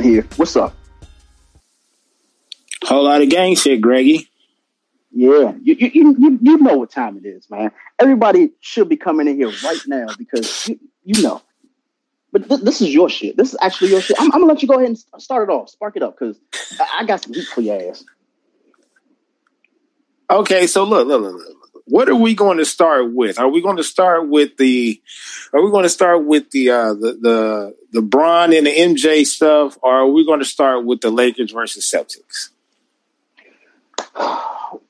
Here. What's up? Whole lot of gang shit, Greggy. Yeah, you, you you you know what time it is, man. Everybody should be coming in here right now because you, you know. But th- this is your shit. This is actually your shit. I'm, I'm, gonna let you go ahead and start it off, spark it up, because I, I, got some heat for your ass. Okay, so look, look, look, look what are we going to start with? Are we going to start with the? Are we going to start with the uh, the the the Bron and the MJ stuff, or are we going to start with the Lakers versus Celtics?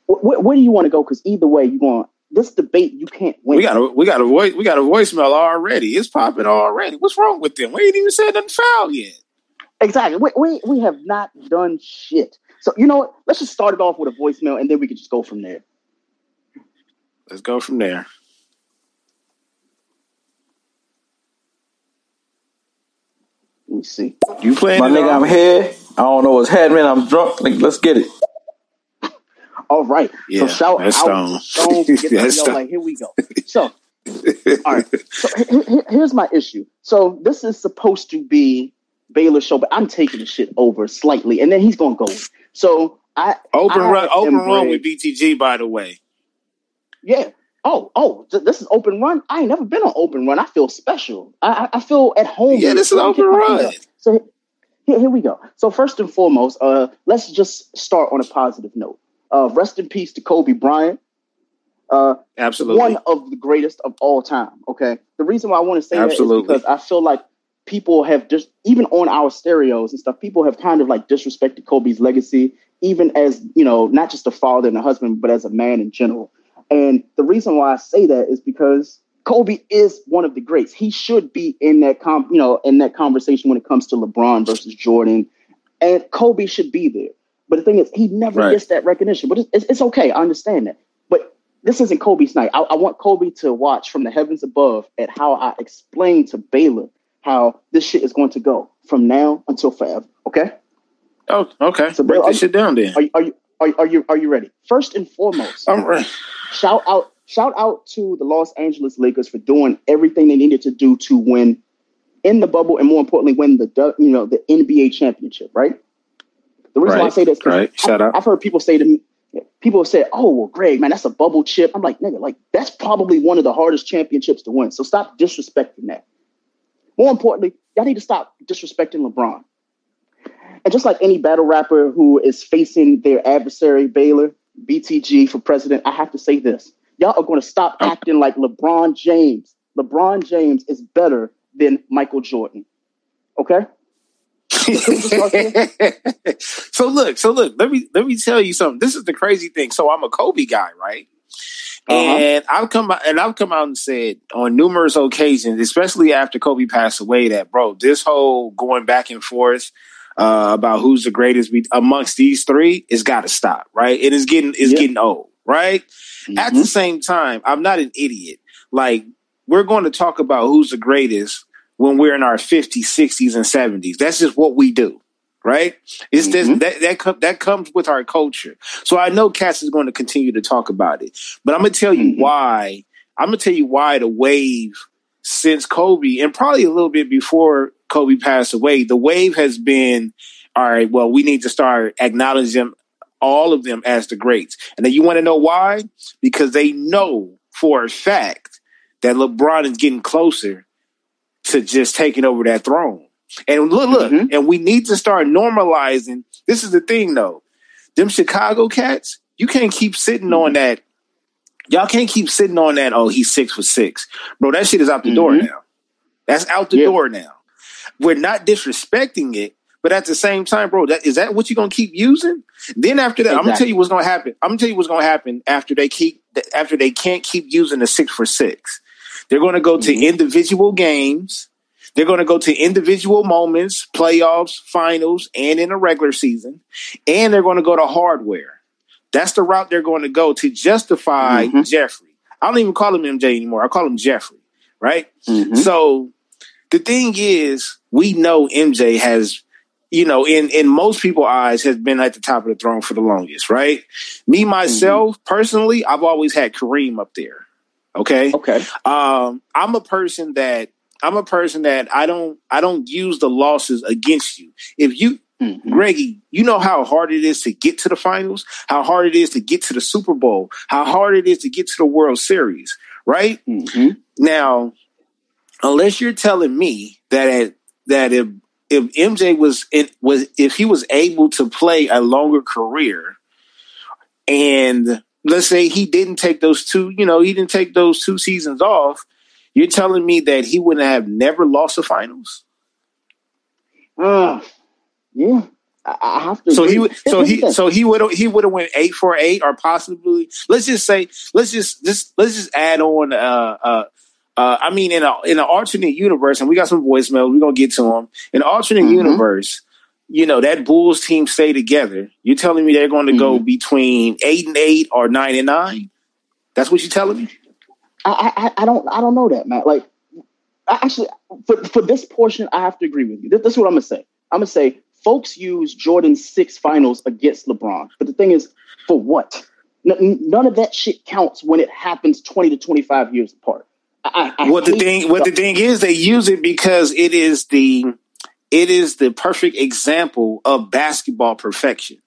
Where, where do you want to go? Because either way, you want this debate. You can't win. We got a we got a voice we got a voicemail already. It's popping already. What's wrong with them? We ain't even said nothing foul yet. Exactly. We, we we have not done shit. So you know what? Let's just start it off with a voicemail, and then we can just go from there. Let's go from there. Let me see. You playing? My nigga, I'm here. I don't know what's happening. I'm drunk. Like, let's get it. All right. Yeah, so shout that's out. Stone. Stone, that's Stone. Like, here we go. So, all right. So here's my issue. So this is supposed to be Baylor's show, but I'm taking the shit over slightly, and then he's gonna go. So I open I run, open run with BTG. By the way, yeah. Oh, oh, this is open run. I ain't never been on open run. I feel special. I, I feel at home. Yeah, this is open run. So here, here we go. So first and foremost, uh, let's just start on a positive note. Uh, rest in peace to Kobe Bryant. Uh, Absolutely, one of the greatest of all time. Okay, the reason why I want to say Absolutely. that is because I feel like people have just even on our stereos and stuff, people have kind of like disrespected Kobe's legacy, even as you know, not just a father and a husband, but as a man in general. And the reason why I say that is because Kobe is one of the greats. He should be in that com- you know, in that conversation when it comes to LeBron versus Jordan. And Kobe should be there. But the thing is, he never right. gets that recognition. But it's, it's, okay. I understand that. But this isn't Kobe's night. I, I want Kobe to watch from the heavens above at how I explain to Baylor how this shit is going to go from now until forever. Okay? Oh, okay. So break this shit down then. Are, are you are, are you are you ready? First and foremost, I'm ready. Shout out shout out to the Los Angeles Lakers for doing everything they needed to do to win in the bubble and more importantly win the you know the NBA championship, right? The reason right. why I say this right. Shout I, out. I've heard people say to me, people have said, "Oh, well, Greg, man, that's a bubble chip." I'm like, nigga, like that's probably one of the hardest championships to win. So stop disrespecting that. More importantly, y'all need to stop disrespecting LeBron. And just like any battle rapper who is facing their adversary, Baylor, BTG for president, I have to say this. Y'all are going to stop acting like LeBron James. LeBron James is better than Michael Jordan. Okay? so look, so look, let me let me tell you something. This is the crazy thing. So I'm a Kobe guy, right? Uh-huh. And I've come out and I've come out and said on numerous occasions, especially after Kobe passed away, that bro, this whole going back and forth uh, about who's the greatest be- amongst these three it's got to stop, right? It is getting is getting old, right? Mm-hmm. At the same time, I'm not an idiot. Like we're going to talk about who's the greatest when we're in our 50s, 60s, and 70s. That's just what we do, right? It's mm-hmm. that that com- that comes with our culture. So I know Cass is going to continue to talk about it, but I'm going to tell you mm-hmm. why. I'm going to tell you why the wave since Kobe and probably a little bit before Kobe passed away, the wave has been all right. Well, we need to start acknowledging all of them as the greats, and then you want to know why? Because they know for a fact that LeBron is getting closer to just taking over that throne. And look, look, mm-hmm. and we need to start normalizing. This is the thing, though. Them Chicago cats, you can't keep sitting mm-hmm. on that. Y'all can't keep sitting on that. Oh, he's six for six, bro. That shit is out the mm-hmm. door now. That's out the yeah. door now. We're not disrespecting it, but at the same time, bro, that is that what you're gonna keep using? Then after that, exactly. I'm gonna tell you what's gonna happen. I'm gonna tell you what's gonna happen after they keep after they can't keep using the six for six. They're gonna go to mm-hmm. individual games. They're going to go to individual moments, playoffs, finals, and in a regular season. And they're going to go to hardware. That's the route they're going to go to justify mm-hmm. Jeffrey. I don't even call him MJ anymore. I call him Jeffrey, right? Mm-hmm. So the thing is, we know MJ has, you know, in in most people's eyes, has been at the top of the throne for the longest, right? Me mm-hmm. myself, mm-hmm. personally, I've always had Kareem up there. Okay. Okay. Um, I'm a person that I'm a person that I don't I don't use the losses against you. If you mm-hmm. Greggy, you know how hard it is to get to the finals, how hard it is to get to the Super Bowl, how hard it is to get to the World Series, right? Mm-hmm. Now, unless you're telling me that at, that if if MJ was it was if he was able to play a longer career and let's say he didn't take those two, you know, he didn't take those two seasons off, you're telling me that he wouldn't have never lost the finals? Uh, yeah. I have to. So agree. he, so he, so he would, he would have went eight for eight, or possibly. Let's just say, let's just, just, let's just add on. Uh, uh, uh, I mean, in a in an alternate universe, and we got some voicemails. We're gonna get to them. In an alternate mm-hmm. universe, you know that Bulls team stay together. You're telling me they're going to mm-hmm. go between eight and eight or nine and nine? That's what you're telling me. I, I, I don't I don't know that, man. Like, I actually, for for this portion, I have to agree with you. This, this is what I'm gonna say. I'm gonna say, folks use Jordan's six finals against LeBron, but the thing is, for what? N- none of that shit counts when it happens 20 to 25 years apart. I, I what the thing what the thing is, they use it because it is the it is the perfect example of basketball perfection.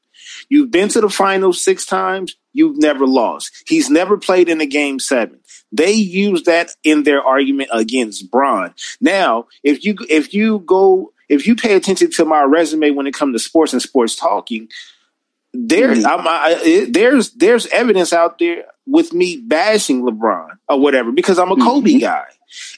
You've been to the finals six times. You've never lost. He's never played in a game seven. They use that in their argument against Bron. Now, if you if you go if you pay attention to my resume when it comes to sports and sports talking, there mm-hmm. I, there's there's evidence out there with me bashing LeBron or whatever because I'm a Kobe mm-hmm. guy.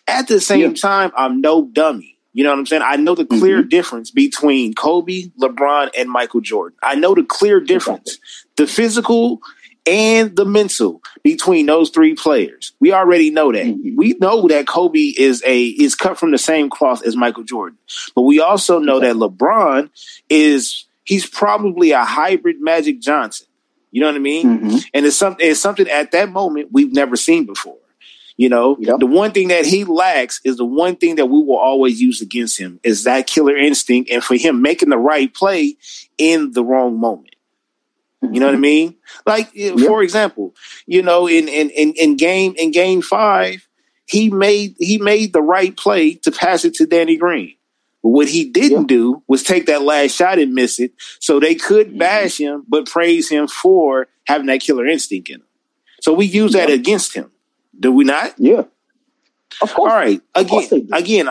At the same yeah. time, I'm no dummy. You know what I'm saying? I know the clear mm-hmm. difference between Kobe, LeBron, and Michael Jordan. I know the clear difference. The physical and the mental between those three players. We already know that. Mm-hmm. We know that Kobe is a is cut from the same cloth as Michael Jordan. But we also know that LeBron is he's probably a hybrid Magic Johnson. You know what I mean? Mm-hmm. And it's something it's something at that moment we've never seen before. You know, yep. the one thing that he lacks is the one thing that we will always use against him is that killer instinct and for him making the right play in the wrong moment. You know what I mm-hmm. mean? Like yep. for example, you know, in, in in in game in game five, he made he made the right play to pass it to Danny Green. But what he didn't yep. do was take that last shot and miss it. So they could mm-hmm. bash him, but praise him for having that killer instinct in him. So we use that against him. Do we not? Yeah. Of course. All right. Again, again,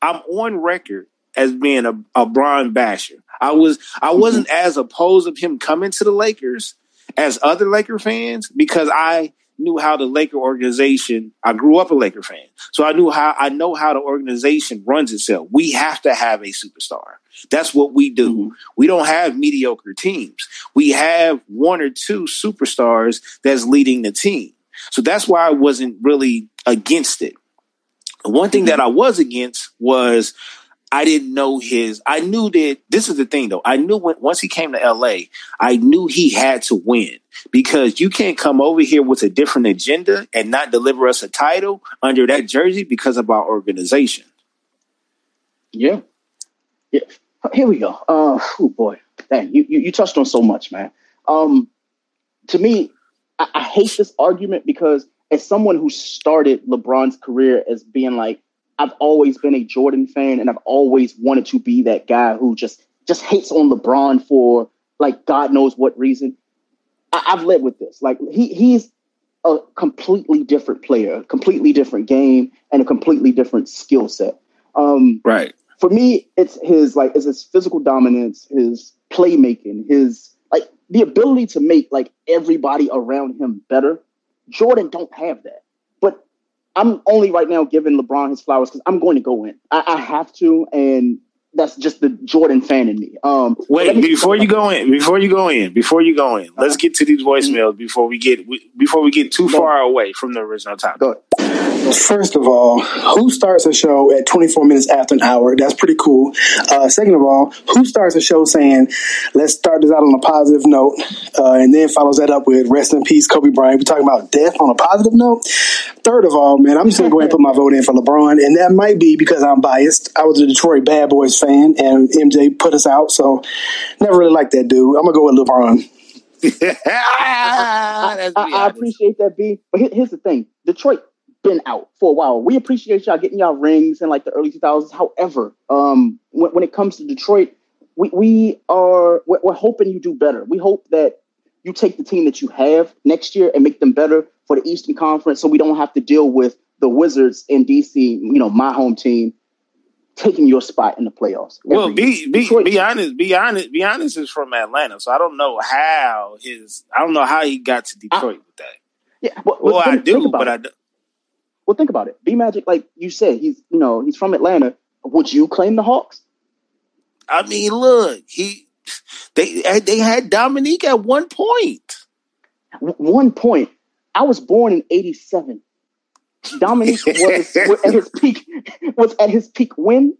I'm on record as being a, a Bron basher. I was I mm-hmm. wasn't mm-hmm. as opposed of him coming to the Lakers as other Laker fans because I knew how the Laker organization. I grew up a Laker fan, so I knew how I know how the organization runs itself. We have to have a superstar. That's what we do. Mm-hmm. We don't have mediocre teams. We have one or two superstars that's leading the team. So that's why I wasn't really against it. One thing that I was against was I didn't know his. I knew that this is the thing though. I knew when, once he came to LA, I knew he had to win because you can't come over here with a different agenda and not deliver us a title under that jersey because of our organization. Yeah, yeah. Here we go. Uh, oh boy, dang, you, you you touched on so much, man. Um, to me, I, I hate this argument because as someone who started LeBron's career as being like, I've always been a Jordan fan and I've always wanted to be that guy who just just hates on LeBron for like God knows what reason. I, have led with this. Like he he's a completely different player, completely different game, and a completely different skill set. Um, right. For me, it's his like it's his physical dominance, his playmaking, his like the ability to make like everybody around him better. Jordan don't have that. I'm only right now giving LeBron his flowers because I'm going to go in. I, I have to, and that's just the Jordan fan in me. Um, Wait, before you go in, before you go in, before you go in, let's get to these voicemails mm-hmm. before we get before we get too far away from the original topic. First of all, who starts a show at 24 minutes after an hour? That's pretty cool. Uh, second of all, who starts a show saying, "Let's start this out on a positive note," uh, and then follows that up with "Rest in peace, Kobe Bryant." We're talking about death on a positive note. Third of all, man, I'm just gonna go ahead and put my vote in for LeBron, and that might be because I'm biased. I was a Detroit Bad Boys fan, and MJ put us out, so never really liked that dude. I'm gonna go with LeBron. I, I, I, appreciate that, B. But here's the thing: Detroit been out for a while. We appreciate y'all getting y'all rings in like the early 2000s. However, um, when, when it comes to Detroit, we, we are we're, we're hoping you do better. We hope that you take the team that you have next year and make them better for the Eastern Conference, so we don't have to deal with the Wizards in DC. You know, my home team taking your spot in the playoffs. Well, be be, be honest, be honest, be honest is from Atlanta, so I don't know how his I don't know how he got to Detroit I, with that. Yeah, well, well I do, but. I do. Well, think about it. B Magic, like you said, he's you know he's from Atlanta. Would you claim the Hawks? I mean, look, he they eh, they had Dominique at one point. One point. I was born in '87. Dominique was, was, at his peak. Was at his peak when.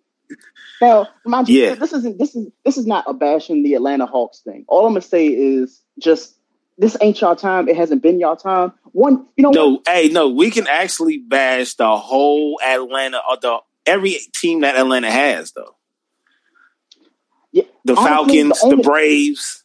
Now, mind you, yeah. this isn't this is this is not a bashing the Atlanta Hawks thing. All I'm gonna say is just this ain't y'all time. It hasn't been y'all time. One, you know. No, what? hey, no, we can actually bash the whole Atlanta or the every team that Atlanta has, though. Yeah, the Falcons, the, only, the Braves.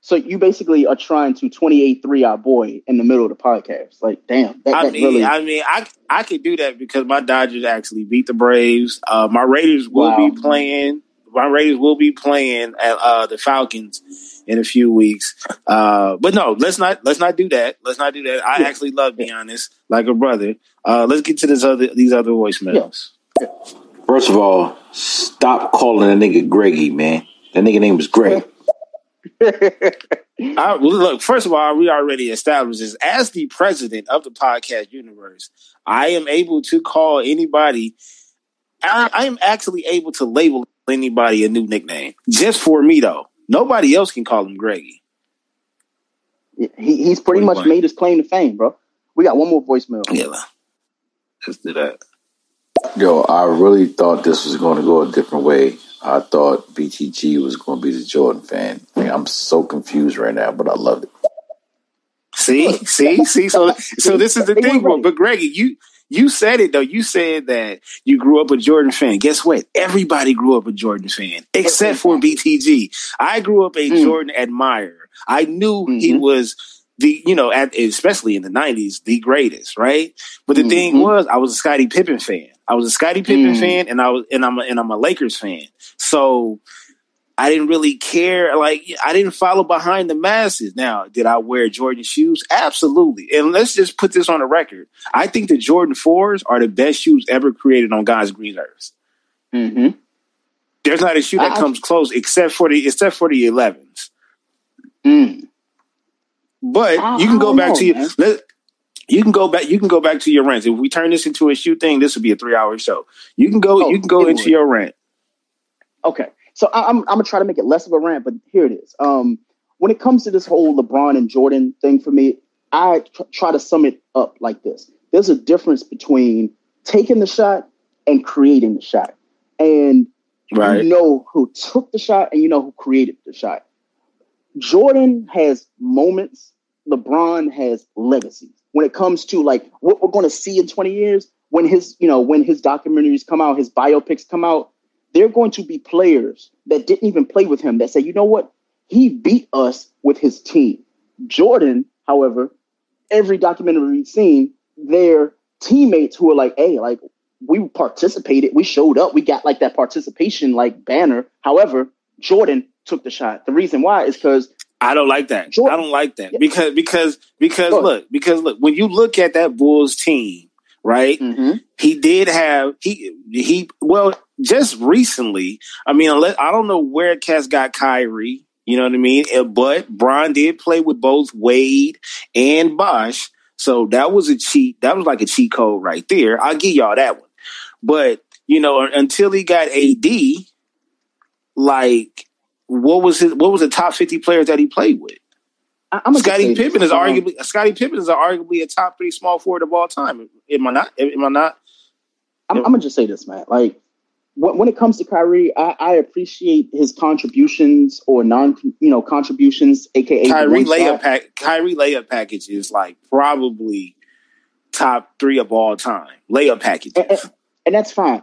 So you basically are trying to 28-3 our boy in the middle of the podcast. Like, damn. That, I mean, really... I mean, I I could do that because my Dodgers actually beat the Braves. Uh, my Raiders will wow. be playing. My Raiders will be playing at uh, the Falcons in a few weeks. Uh, but no, let's not let's not do that. Let's not do that. I yeah. actually love being honest, like a brother. Uh, let's get to this other these other voicemails. Yeah. First of all, stop calling a nigga Greggy, man. That nigga name was Greg. I, look, first of all, we already established this. As the president of the podcast universe, I am able to call anybody. I, I am actually able to label anybody a new nickname just for me, though. Nobody else can call him Greggy. He, he's pretty much made his claim to fame, bro. We got one more voicemail. Yeah, let's do that. Yo, I really thought this was going to go a different way. I thought BTG was going to be the Jordan fan. Like, I'm so confused right now, but I love it. See, see, see. So, so this is the thing. But Greggy, you you said it though. You said that you grew up a Jordan fan. Guess what? Everybody grew up a Jordan fan except for BTG. I grew up a mm. Jordan admirer. I knew mm-hmm. he was the you know at, especially in the 90s the greatest right but the mm-hmm. thing was i was a scottie pippen fan i was a scottie pippen mm. fan and i was and i'm a, and i'm a lakers fan so I didn't really care. Like I didn't follow behind the masses. Now, did I wear Jordan shoes? Absolutely. And let's just put this on the record. I think the Jordan fours are the best shoes ever created on God's green earth. Mm-hmm. There's not a shoe that I, comes close except for the except for the 11s. Mm. But I, you can go back know, to your let, you can go back you can go back to your rent. If we turn this into a shoe thing, this would be a three hour show. You can go oh, you can go into would. your rent. Okay. So I, am I'm, I'm gonna try to make it less of a rant, but here it is. Um, when it comes to this whole LeBron and Jordan thing for me, I tr- try to sum it up like this: There's a difference between taking the shot and creating the shot, and right. you know who took the shot and you know who created the shot. Jordan has moments. LeBron has legacies. When it comes to like what we're going to see in 20 years, when his you know when his documentaries come out, his biopics come out, there are going to be players that didn't even play with him that say, you know what? He beat us with his team. Jordan, however, every documentary we've seen, their teammates who are like, hey, like we participated, we showed up, we got like that participation like banner. However, Jordan took the shot. The reason why is because I don't like that. Jordan, I don't like that yeah. because because because look because look when you look at that Bulls team, right? Mm-hmm. He did have he he well just recently. I mean, I don't know where Cass got Kyrie. You know what I mean? Eh, but Bron did play with both Wade and Bosh. So that was a cheat. That was like a cheat code right there. I'll give y'all that one. But, you know, until he got AD, like, what was his, what was the top 50 players that he played with? I'm Scottie Pippen is um, arguably Scottie Pippen is arguably a top three small forward of all time. Am I not? Am I not? I'm, I'm gonna just say this, man. Like when it comes to Kyrie, I, I, appreciate his contributions or non, you know, contributions, aka Kyrie layup pack. Kyrie layup package is like probably top three of all time layup packages, and, and, and that's fine.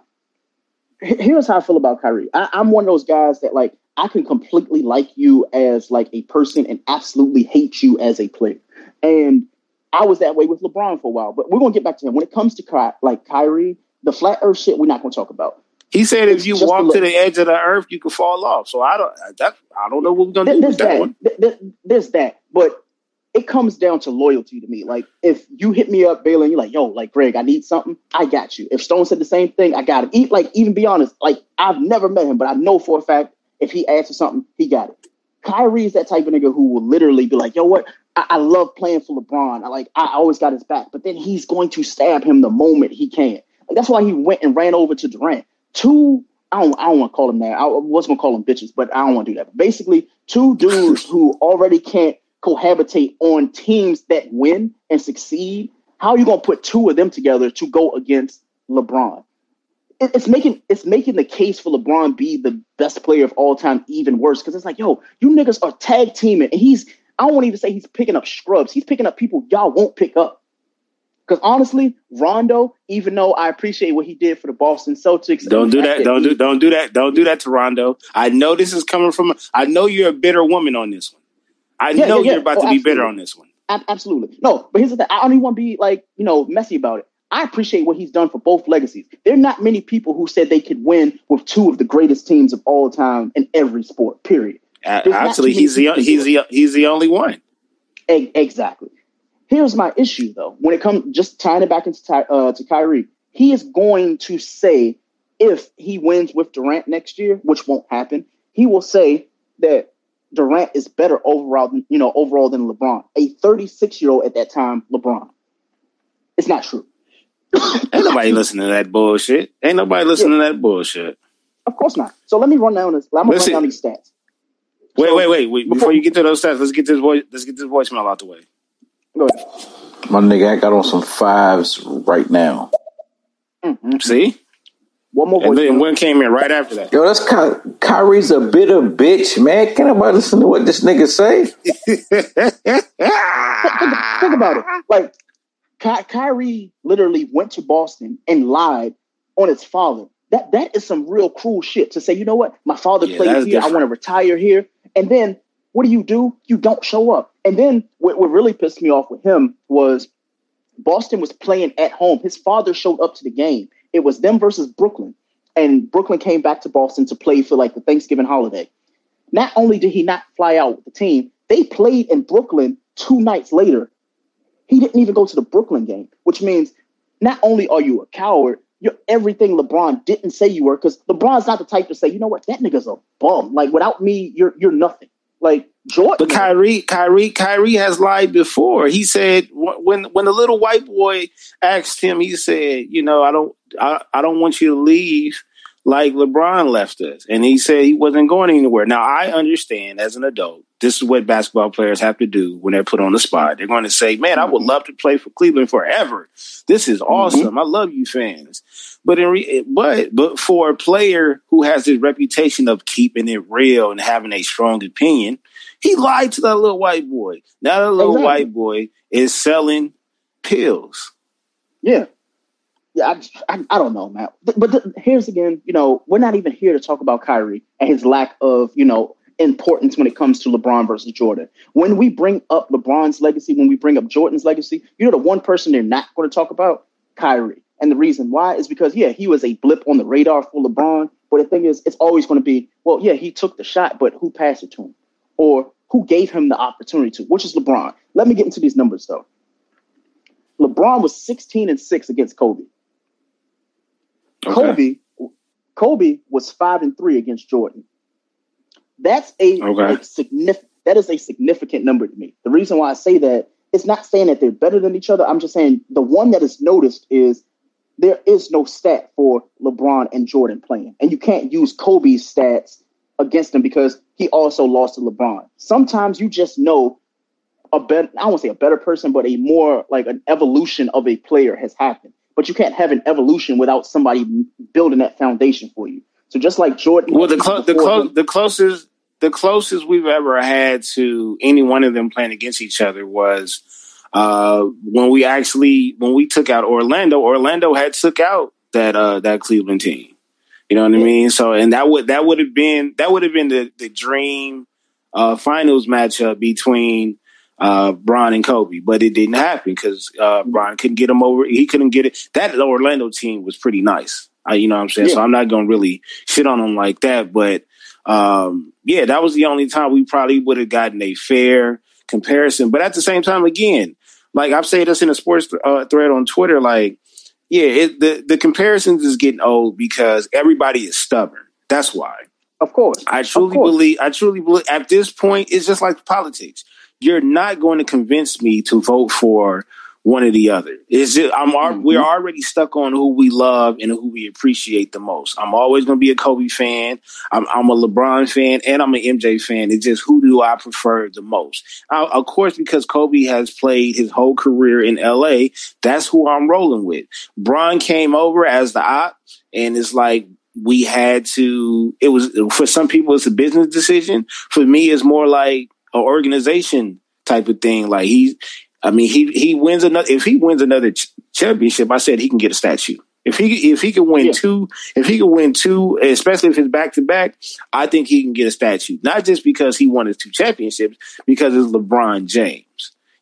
Here's how I feel about Kyrie. I, I'm one of those guys that like I can completely like you as like a person and absolutely hate you as a player. And I was that way with LeBron for a while, but we're gonna get back to him. When it comes to Ky- like Kyrie, the flat Earth shit, we're not gonna talk about. He said if you walk to the edge of the earth, you can fall off. So I don't, that, I don't know what we're gonna do with that, that one. There, there's that, but it comes down to loyalty to me. Like if you hit me up, Baylor, and you're like, "Yo, like Greg, I need something," I got you. If Stone said the same thing, I got him. Eat like even be honest, like I've never met him, but I know for a fact if he asks for something, he got it. Kyrie is that type of nigga who will literally be like, "Yo, what? I, I love playing for LeBron. I like I always got his back," but then he's going to stab him the moment he can. That's why he went and ran over to Durant. Two I don't, I don't want to call them that. I was to call them bitches, but I don't want to do that. But basically, two dudes who already can't cohabitate on teams that win and succeed, how are you to put two of them together to go against LeBron? It's making it's making the case for LeBron be the best player of all time even worse because it's like, yo, you niggas are tag teaming, and he's I won't even say he's picking up scrubs. He's picking up people y'all won't pick up. Because honestly, Rondo, even though I appreciate what he did for the Boston Celtics, don't do that. Don't do don't do that. Don't do that to Rondo. I know this is coming from. I know you're a bitter woman on this one. I yeah, know yeah, yeah. you're about oh, to be absolutely. bitter on this one. absolutely. No, but here's the thing. I don't even want to be like, you know, messy about it. I appreciate what he's done for both legacies. There are not many people who said they could win with two of the greatest teams of all time in every sport, period. Uh, actually, he's the he's the he's the only one. Exactly. Here's my issue, though. When it comes, just tying it back into uh, to Kyrie, he is going to say if he wins with Durant next year, which won't happen, he will say that Durant is better overall than you know overall than LeBron. A 36 year old at that time, LeBron. It's not true. Ain't nobody listening to that bullshit. Ain't nobody listening yeah. to that bullshit. Of course not. So let me run down this. I'm gonna run down these stats. Wait, so, wait, wait, wait. Before, before, you get to those stats, let's get this voice. Let's get this voicemail out the way. Go ahead. My nigga, I got on some fives right now. Mm-hmm. See. One more and then one came in right after that. Yo, that's Ky- Kyrie's a bitter bitch, man. Can nobody listen to what this nigga say? think, think, about it. Like, Ky- Kyrie literally went to Boston and lied on his father. That that is some real cruel shit to say. You know what? My father yeah, played here. Different. I want to retire here. And then what do you do? You don't show up. And then what, what really pissed me off with him was Boston was playing at home. His father showed up to the game. It was them versus Brooklyn. And Brooklyn came back to Boston to play for like the Thanksgiving holiday. Not only did he not fly out with the team, they played in Brooklyn two nights later. He didn't even go to the Brooklyn game, which means not only are you a coward, you're everything LeBron didn't say you were, because LeBron's not the type to say, you know what, that nigga's a bum. Like without me, you're you're nothing. Like Jordan. But Kyrie, Kyrie, Kyrie has lied before. He said when when the little white boy asked him, he said, "You know, I don't, I, I don't want you to leave like LeBron left us," and he said he wasn't going anywhere. Now I understand as an adult, this is what basketball players have to do when they're put on the spot. They're going to say, "Man, I would love to play for Cleveland forever. This is mm-hmm. awesome. Mm-hmm. I love you, fans." But in re- but but for a player who has this reputation of keeping it real and having a strong opinion, he lied to that little white boy. Now that little exactly. white boy is selling pills. Yeah. Yeah, I, I, I don't know, man. But the, here's again, you know, we're not even here to talk about Kyrie and his lack of, you know, importance when it comes to LeBron versus Jordan. When we bring up LeBron's legacy, when we bring up Jordan's legacy, you know, the one person they're not going to talk about, Kyrie. And the reason why is because, yeah, he was a blip on the radar for LeBron. But the thing is, it's always going to be, well, yeah, he took the shot, but who passed it to him? or who gave him the opportunity to, which is LeBron. Let me get into these numbers though. LeBron was 16 and 6 against Kobe. Okay. Kobe Kobe was 5 and 3 against Jordan. That's a okay. significant that is a significant number to me. The reason why I say that it's not saying that they're better than each other. I'm just saying the one that is noticed is there is no stat for LeBron and Jordan playing. And you can't use Kobe's stats against him because he also lost to LeBron. Sometimes you just know a better, I won't say a better person, but a more like an evolution of a player has happened. But you can't have an evolution without somebody building that foundation for you. So just like Jordan, well, the clo- the, clo- the closest the closest we've ever had to any one of them playing against each other was uh, when we actually when we took out Orlando. Orlando had took out that uh, that Cleveland team. You know what I mean? So, and that would that would have been that would have been the the dream uh, finals matchup between uh, Bron and Kobe, but it didn't happen because uh, Bron couldn't get him over. He couldn't get it. That Orlando team was pretty nice. Uh, you know what I'm saying? Yeah. So I'm not going to really shit on them like that. But um, yeah, that was the only time we probably would have gotten a fair comparison. But at the same time, again, like I've said this in a sports uh, thread on Twitter, like, yeah, it, the, the comparisons is getting old because everybody is stubborn. That's why. Of course. I truly course. believe, I truly believe at this point, it's just like politics you're not going to convince me to vote for one or the other. Is it? I'm. Mm-hmm. We're already stuck on who we love and who we appreciate the most. I'm always going to be a Kobe fan. I'm, I'm, a LeBron fan and I'm an MJ fan. It's just who do I prefer the most? I, of course, because Kobe has played his whole career in LA, that's who I'm rolling with. Bron came over as the op, and it's like we had to. It was for some people, it's a business decision. For me, it's more like an organization type of thing. Like he, I mean, he he wins another. If he wins another ch- championship, I said he can get a statue. If he if he can win yeah. two, if he can win two, especially if it's back to back, I think he can get a statue. Not just because he won his two championships, because it's LeBron James.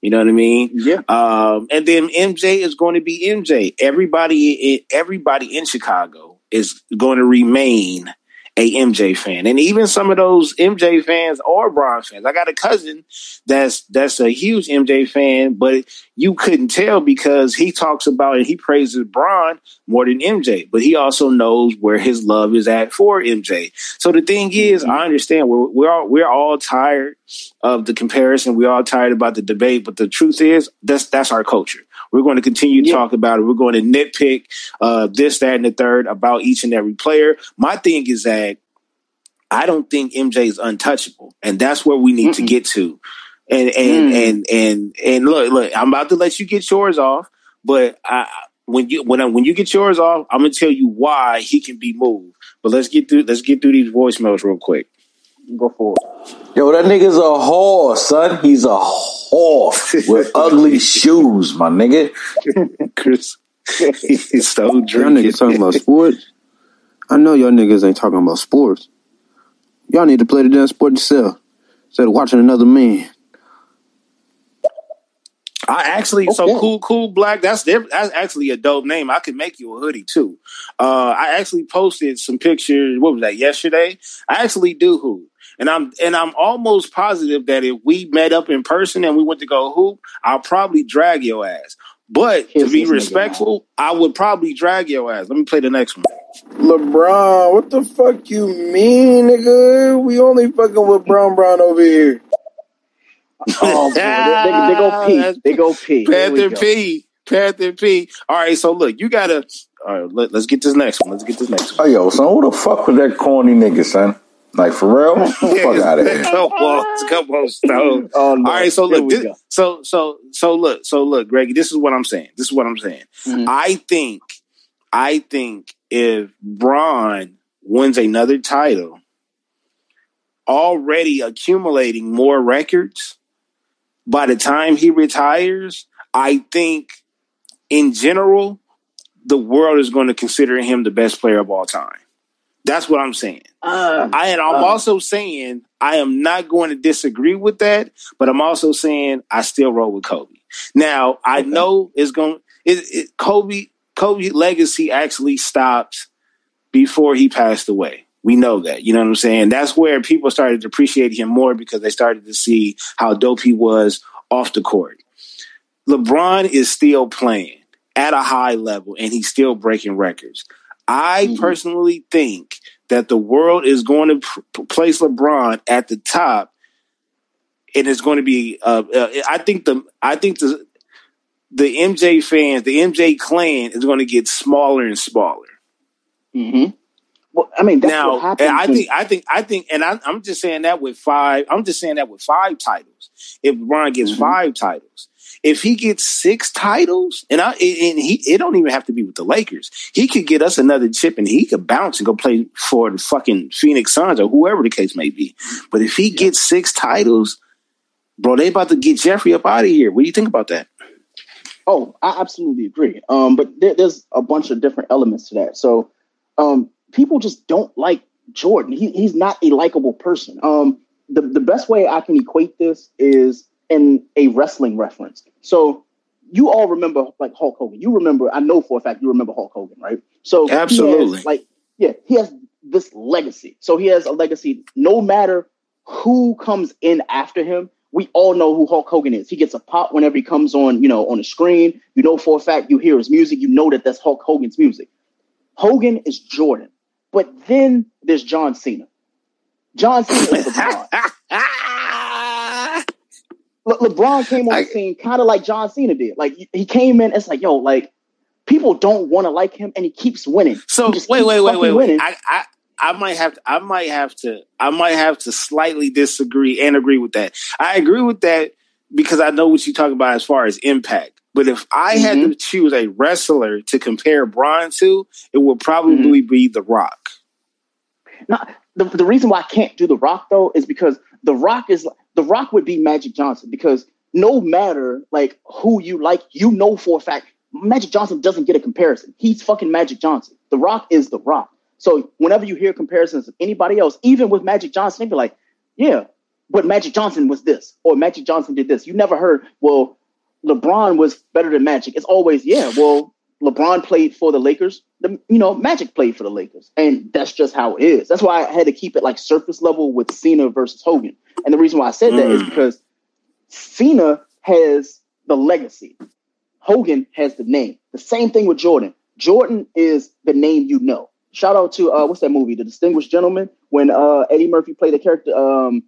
You know what I mean? Yeah. Um, and then MJ is going to be MJ. Everybody, everybody in Chicago is going to remain a MJ fan. And even some of those MJ fans are Bron fans. I got a cousin that's that's a huge MJ fan, but you couldn't tell because he talks about and he praises Bron more than MJ, but he also knows where his love is at for MJ. So the thing is, mm-hmm. I understand we're we're all we're all tired of the comparison. We're all tired about the debate, but the truth is that's that's our culture. We're going to continue to yeah. talk about it. We're going to nitpick uh, this, that, and the third about each and every player. My thing is that I don't think MJ is untouchable, and that's where we need Mm-mm. to get to. And and mm. and and and look, look, I'm about to let you get yours off, but I, when you when I, when you get yours off, I'm gonna tell you why he can be moved. But let's get through let's get through these voicemails real quick. Go for it. Yo, that nigga's a horse, son. He's a horse with ugly shoes, my nigga. Chris, he's so drinking. Y'all niggas talking about sports? I know y'all niggas ain't talking about sports. Y'all need to play the damn sport yourself instead of watching another man. I actually okay. so cool, cool black. That's that's actually a dope name. I could make you a hoodie too. Uh, I actually posted some pictures. What was that yesterday? I actually do hoop, and I'm and I'm almost positive that if we met up in person and we went to go hoop, I'll probably drag your ass. But to be respectful, I would probably drag your ass. Let me play the next one. LeBron, what the fuck you mean, nigga? We only fucking with Brown Brown over here. oh, they, they, they, go pee. They go pee. Panther P. Panther P. All right, so look, you gotta. All right, let, us get this next one. Let's get this next one. Oh, yo, son, who the fuck was that corny nigga, son? Like for real? Fuck out of here. Come on, come on, Stone. oh, no. All right, so look, this, so so so look, so look, Greggy. This is what I'm saying. This is what I'm saying. Mm-hmm. I think, I think if Bron wins another title, already accumulating more records, by the time he retires, I think in general, the world is going to consider him the best player of all time. That's what I'm saying. Uh, I and I'm uh, also saying I am not going to disagree with that, but I'm also saying I still roll with Kobe. Now I okay. know it's going. It, it, Kobe Kobe legacy actually stopped before he passed away. We know that. You know what I'm saying? That's where people started to appreciate him more because they started to see how dope he was off the court. LeBron is still playing at a high level and he's still breaking records. I mm-hmm. personally think that the world is going to pr- place LeBron at the top, and it's going to be. Uh, uh, I think the I think the the MJ fans, the MJ clan, is going to get smaller and smaller. Mm-hmm. Well, I mean, now I think I think I think, and I, am just saying that with five. I'm just saying that with five titles. If LeBron gets mm-hmm. five titles, if he gets six titles, and I and he it don't even have to be with the Lakers. He could get us another chip, and he could bounce and go play for the fucking Phoenix Suns or whoever the case may be. But if he gets six titles, bro, they about to get Jeffrey up out of here. What do you think about that? Oh, I absolutely agree. Um, but there, there's a bunch of different elements to that. So, um, people just don't like Jordan. He, he's not a likable person. Um, the the best way I can equate this is in a wrestling reference. So you all remember like Hulk Hogan. You remember, I know for a fact you remember Hulk Hogan, right? So absolutely, has, like yeah, he has this legacy. So he has a legacy. No matter who comes in after him, we all know who Hulk Hogan is. He gets a pop whenever he comes on, you know, on the screen. You know for a fact you hear his music. You know that that's Hulk Hogan's music. Hogan is Jordan, but then there's John Cena. John Cena is LeBron. Le- LeBron came on I, the scene kind of like John Cena did. Like he came in, it's like, yo, like people don't want to like him, and he keeps winning. So wait, wait, wait, wait, wait. I, I, I might have to, I might have to, I might have to slightly disagree and agree with that. I agree with that because I know what you talk about as far as impact. But if I mm-hmm. had to choose a wrestler to compare Bron to, it would probably mm-hmm. be The Rock. Now, the, the reason why I can't do The Rock though is because The Rock is The Rock would be Magic Johnson because no matter like who you like, you know for a fact Magic Johnson doesn't get a comparison. He's fucking Magic Johnson. The Rock is The Rock. So whenever you hear comparisons of anybody else, even with Magic Johnson, they'd be like, yeah, but Magic Johnson was this, or Magic Johnson did this. You never heard, well, LeBron was better than Magic. It's always, yeah, well, LeBron played for the Lakers. The, you know, Magic played for the Lakers. And that's just how it is. That's why I had to keep it like surface level with Cena versus Hogan. And the reason why I said that is mm. because Cena has the legacy. Hogan has the name. The same thing with Jordan. Jordan is the name you know. Shout out to uh, what's that movie, The Distinguished Gentleman, when uh, Eddie Murphy played the character. Um,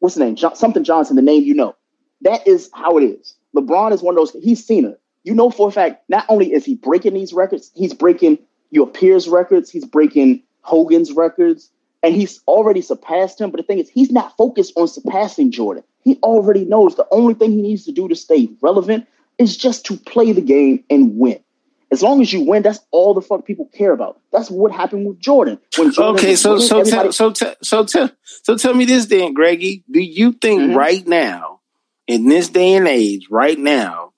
what's the name? Jo- something Johnson. The name you know. That is how it is. LeBron is one of those. He's it. You know for a fact. Not only is he breaking these records, he's breaking your peers' records. He's breaking Hogan's records, and he's already surpassed him. But the thing is, he's not focused on surpassing Jordan. He already knows the only thing he needs to do to stay relevant is just to play the game and win. As long as you win, that's all the fuck people care about. That's what happened with Jordan. When Jordan okay, so winning, so tell, so tell, so tell so tell me this then, Greggy. Do you think mm-hmm. right now, in this day and age, right now,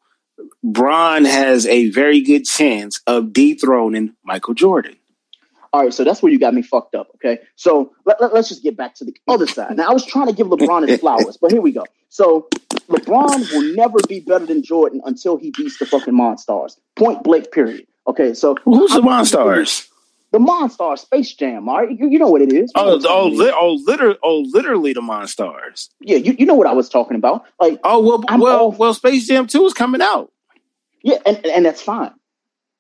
Bron has a very good chance of dethroning Michael Jordan? All right, so that's where you got me fucked up. Okay, so let, let, us just get back to the other side. Now, I was trying to give LeBron his flowers, but here we go. So LeBron will never be better than Jordan until he beats the fucking Monstars. Point blank, period. Okay, so who's the Monstars? The Monstars, Space Jam. All right, you, you know what it is. oh, oh, li- oh, literally, oh, literally the Monstars. Yeah, you, you know what I was talking about. Like, oh well, I'm well, all, well, Space Jam Two is coming out. Yeah, and and that's fine.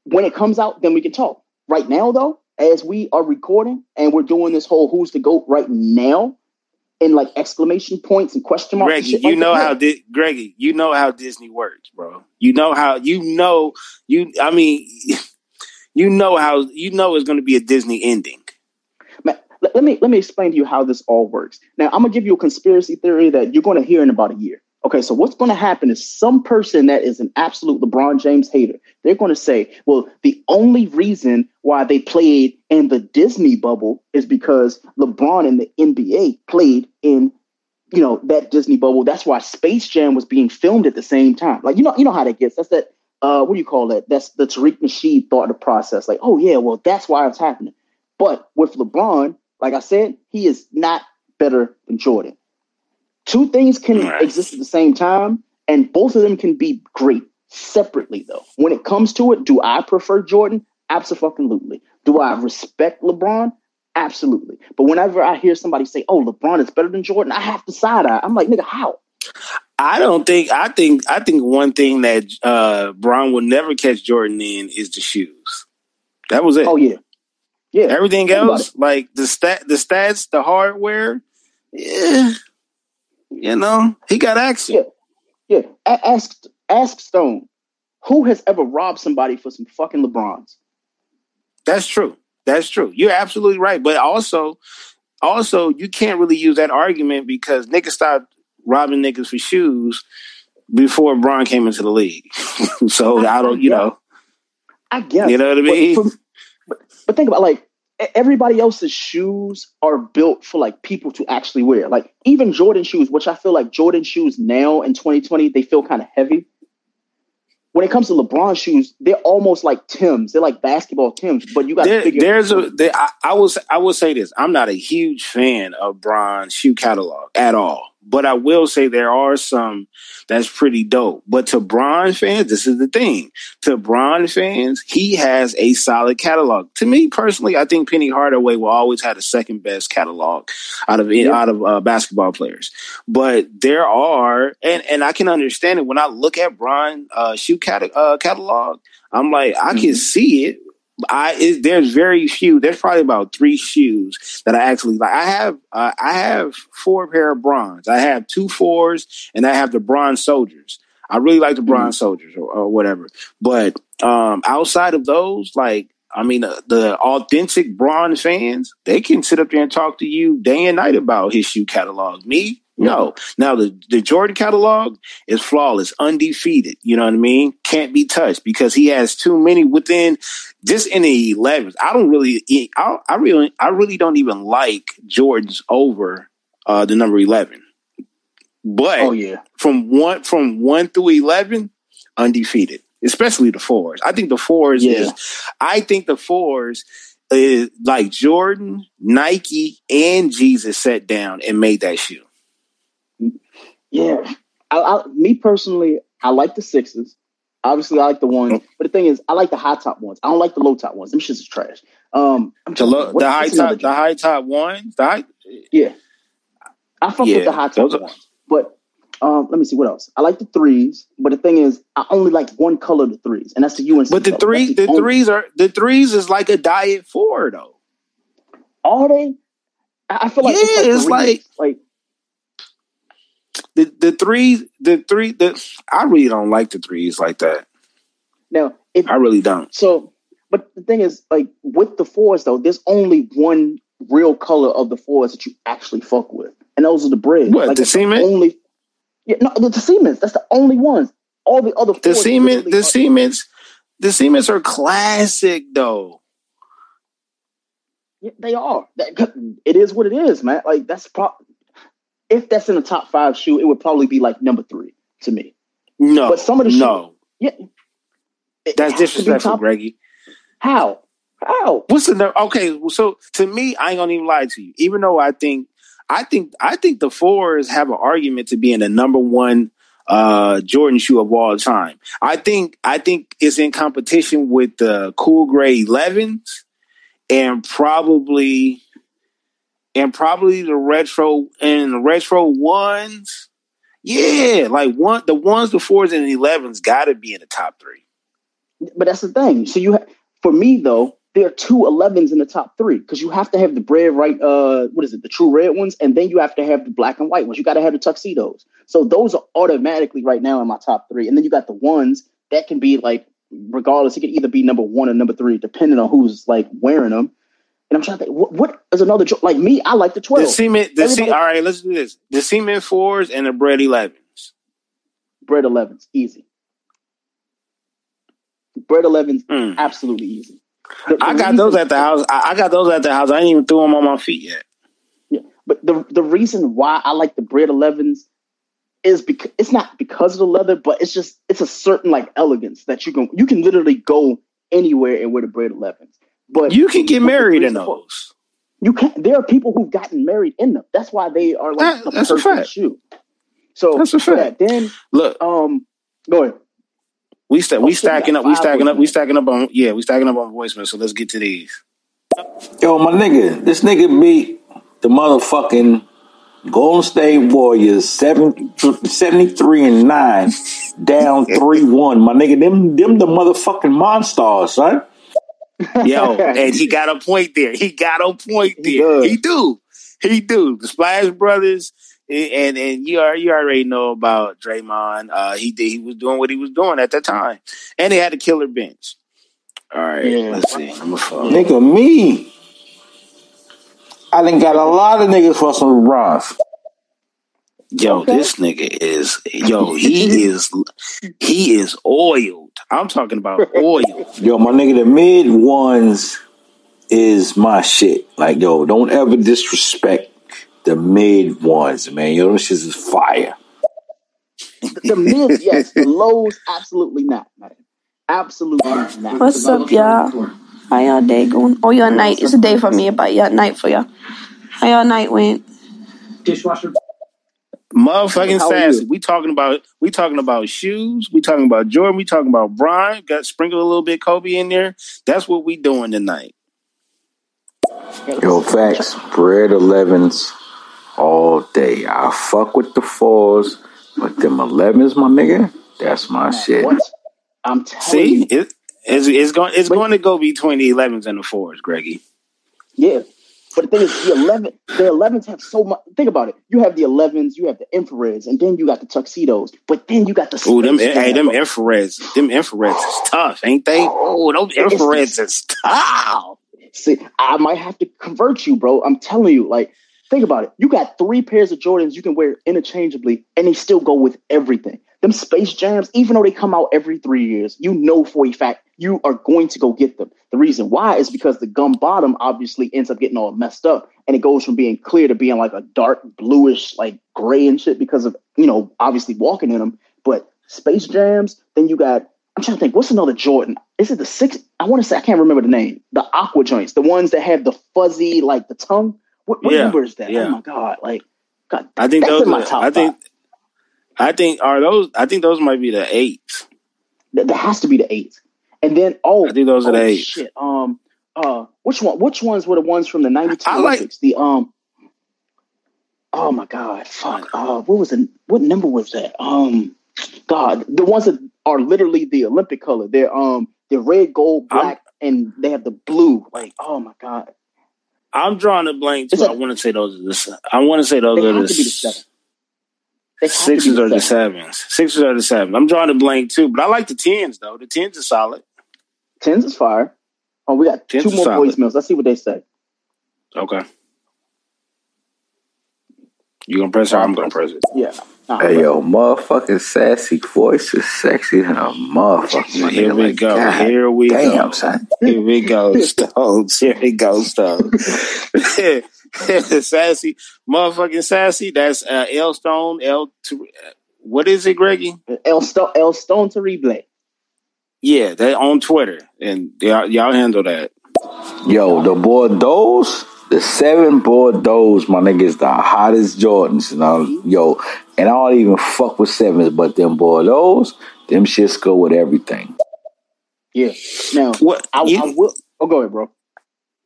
When it comes out, then we can talk. Right now, though, as we are recording and we're doing this whole "Who's the Goat" right now, in like exclamation points and question marks. Greggy, you like know how Di- Greggy, you know how Disney works, bro. You know how you know you. I mean, you know how you know it's going to be a Disney ending. Man, let, let me let me explain to you how this all works. Now, I'm gonna give you a conspiracy theory that you're going to hear in about a year. Okay, so what's going to happen is some person that is an absolute LeBron James hater, they're going to say, well, the only reason why they played in the Disney bubble is because LeBron and the NBA played in, you know, that Disney bubble. That's why Space Jam was being filmed at the same time. Like, you know, you know how that gets. That's that, uh, what do you call that? That's the Tariq Nasheed thought the process. Like, oh, yeah, well, that's why it's happening. But with LeBron, like I said, he is not better than Jordan. Two things can right. exist at the same time, and both of them can be great separately, though. When it comes to it, do I prefer Jordan? Absolutely. Do I respect LeBron? Absolutely. But whenever I hear somebody say, "Oh, LeBron is better than Jordan," I have to side eye. I'm like, nigga, how? I don't think. I think. I think one thing that uh Bron will never catch Jordan in is the shoes. That was it. Oh yeah, yeah. Everything else, like the stat, the stats, the hardware, yeah, you know, he got action. Yeah, yeah. A- ask ask Stone, who has ever robbed somebody for some fucking LeBrons? That's true. That's true. You're absolutely right. But also, also, you can't really use that argument because niggas stopped robbing niggas for shoes before Bron came into the league. so I, I don't, you know. I guess. You know what I mean? But, but, but think about like everybody else's shoes are built for like people to actually wear. Like even Jordan shoes, which I feel like Jordan shoes now in 2020, they feel kind of heavy. When it comes to LeBron shoes, they're almost like Tim's. They're like basketball Tim's, but you got there. There's a. There, I, I will. I will say this. I'm not a huge fan of Bron's shoe catalog at all. But I will say there are some that's pretty dope. But to Bron fans, this is the thing. To Bron fans, he has a solid catalog. To me personally, I think Penny Hardaway will always have the second best catalog out of yeah. out of uh, basketball players. But there are, and and I can understand it when I look at Bron uh, shoe cat- uh, catalog. I'm like, I mm-hmm. can see it I it, there's very few. There's probably about three shoes that I actually like. I have uh, I have four pair of Brons. I have two fours, and I have the bronze soldiers. I really like the bronze mm-hmm. soldiers or, or, whatever. But um, outside of those, like I mean, uh, the authentic bronze fans, they can sit up there and talk to you day and night about his shoe catalog. Me, no. Now the, the Jordan catalog is flawless, undefeated. You know what I mean? Can't be touched because he has too many within just in the 11s. I don't really, I, I really, I really don't even like Jordans over uh, the number 11. But oh yeah, from one from one through eleven, undefeated. Especially the fours. I think the fours yeah. is. I think the fours is like Jordan, Nike, and Jesus sat down and made that shoe. Yeah, I, I, me personally, I like the sixes. Obviously, I like the ones, oh. but the thing is, I like the high top ones. I don't like the low top ones. Them shits is trash. Um, I'm the, low, the high top, the high top ones, the high, yeah. I fuck yeah, with the high top are, ones, but um, let me see what else. I like the threes, but the thing is, I only like one color of the threes, and that's the UNC. But the three, the, the threes are the threes is like a diet four though. Are they? I feel like yeah, it's like, it's like, like the the three the three the I really don't like the threes like that. Now, if, I really don't. So, but the thing is, like with the fours though, there's only one real color of the fours that you actually fuck with, and those are the bread. What like, the cement? Only, yeah, no, the, the cements. That's the only ones. All the other the cement, the cements, the cements are classic though. Yeah, they are. It is what it is, man. Like that's pro- if that's in the top five shoe, it would probably be like number three to me. No, but some of the no, yeah, that's disrespectful, Greggy. How? How? What's the number? Okay, so to me, I ain't gonna even lie to you. Even though I think, I think, I think the fours have an argument to being the number one uh Jordan shoe of all time. I think, I think it's in competition with the Cool Gray 11s and probably and probably the retro and the retro ones. Yeah, like one the ones, the fours, and the elevens got to be in the top three. But that's the thing. So you, ha- for me though, there are two 11s in the top three because you have to have the bread right. Uh, what is it? The true red ones, and then you have to have the black and white ones. You got to have the tuxedos. So those are automatically right now in my top three. And then you got the ones that can be like, regardless, it could either be number one or number three, depending on who's like wearing them. And I'm trying to think, what, what is another joke? Like me, I like the 12. The cement, the C, all right, let's do this. The cement fours and the bread 11s. Bread 11s, easy. Bread 11s, mm. absolutely easy. The, the I got those at the house. I, I, got those at the house. I ain't even threw them on my feet yet. Yeah, but the the reason why I like the bread 11s is because it's not because of the leather, but it's just it's a certain like elegance that you can you can literally go anywhere and wear the bread 11s. But you can get married in those. You can't. There are people who've gotten married in them. That's why they are like that, that's a fact. shoe. So that's a fact. Yeah, then look, um, go ahead. We sta- we stacking up. We stacking up. We stacking up on yeah. We stacking up on voicemail. So let's get to these. Yo, my nigga, this nigga beat the motherfucking Golden State Warriors 7, 73 and 9 down 3 1. My nigga, them them the motherfucking monsters, son. Yo, and he got a point there. He got a point there. He, he do. He do. The Splash Brothers, and and you are you already know about Draymond. Uh, he did. He was doing what he was doing at that time, and they had a killer bench. All right, yeah. let's see. I'm a Nigga, me. I done got a lot of niggas for some Brons. Yo, okay. this nigga is yo, he is he is oiled. I'm talking about oil. Yo, my nigga, the mid ones is my shit. Like, yo, don't ever disrespect the mid ones, man. Yo, those shits is fire. the, the mid, yes. The lows, absolutely not, man. Absolutely not. What's up, y'all? How y'all day going? Oh, your night. It's a day for me, but your night for y'all. How y'all night went? Dishwasher. Motherfucking How sassy. We talking about we talking about shoes. We talking about Jordan. We talking about Bron. Got sprinkled a little bit Kobe in there. That's what we doing tonight. Yo, facts. Bread 11s all day. I fuck with the fours, but them 11s, my nigga, that's my shit. What? I'm telling See, you. it, it's it's going it's But- going to go between the 11s and the fours, Greggy. Yeah. But the thing is, the 11, the 11s have so much. Think about it. You have the 11s, you have the infrareds, and then you got the tuxedos. But then you got the Ooh, them hey, them infrareds, them infrareds is tough, ain't they? Oh, those infrareds is tough. See, I might have to convert you, bro. I'm telling you, like, think about it. You got three pairs of Jordans you can wear interchangeably, and they still go with everything. Them Space Jams, even though they come out every three years, you know for a fact you are going to go get them. The reason why is because the gum bottom obviously ends up getting all messed up, and it goes from being clear to being like a dark bluish, like gray and shit because of you know obviously walking in them. But Space Jams, then you got. I'm trying to think. What's another Jordan? Is it the six? I want to say I can't remember the name. The aqua joints, the ones that have the fuzzy, like the tongue. What, what Yeah, number is that? Oh yeah. Oh my god! Like, God, I think that's those. Are, top I think. I think are those. I think those might be the eights. That, that has to be the eight. And then oh, I think those are oh, the eight. Shit. Um. Uh. Which one? Which ones were the ones from the '92 I like- Olympics? The um. Oh my god! Fuck. Uh. What was the? What number was that? Um. God, the ones that are literally the Olympic color. They're um. They're red, gold, I'm- black, and they have the blue. Like, oh my god. I'm drawing a blank too. I want to say those are the. I want to say those are the, the seven. Sixes or the sevens. Sixes or the sevens. I'm drawing a blank too, but I like the tens though. The tens are solid. Tens is fire. Oh, we got Tens two more solid. voicemails. Let's see what they say. Okay. You gonna press it? I'm gonna press it. Yeah. Nah, Hey yo, motherfucking sassy voice is sexy than a motherfucker. Here we Like, go. God Here we damn, go. son. Here we go, Stones. Here we go, Stones. sassy, motherfucking sassy. That's uh, L Stone. L. What is it, Greggy? El, Stone. El Stone Terrible. Yeah, they on Twitter, and y'all, y'all handle that. Yo, the Bordeaux, the seven Bordeaux, my nigga, is the hottest Jordans. You know, yo, and I don't even fuck with sevens, but them Bordeaux, them shits go with everything. Yeah. Now, What? I, you- I will. Oh, go ahead, bro.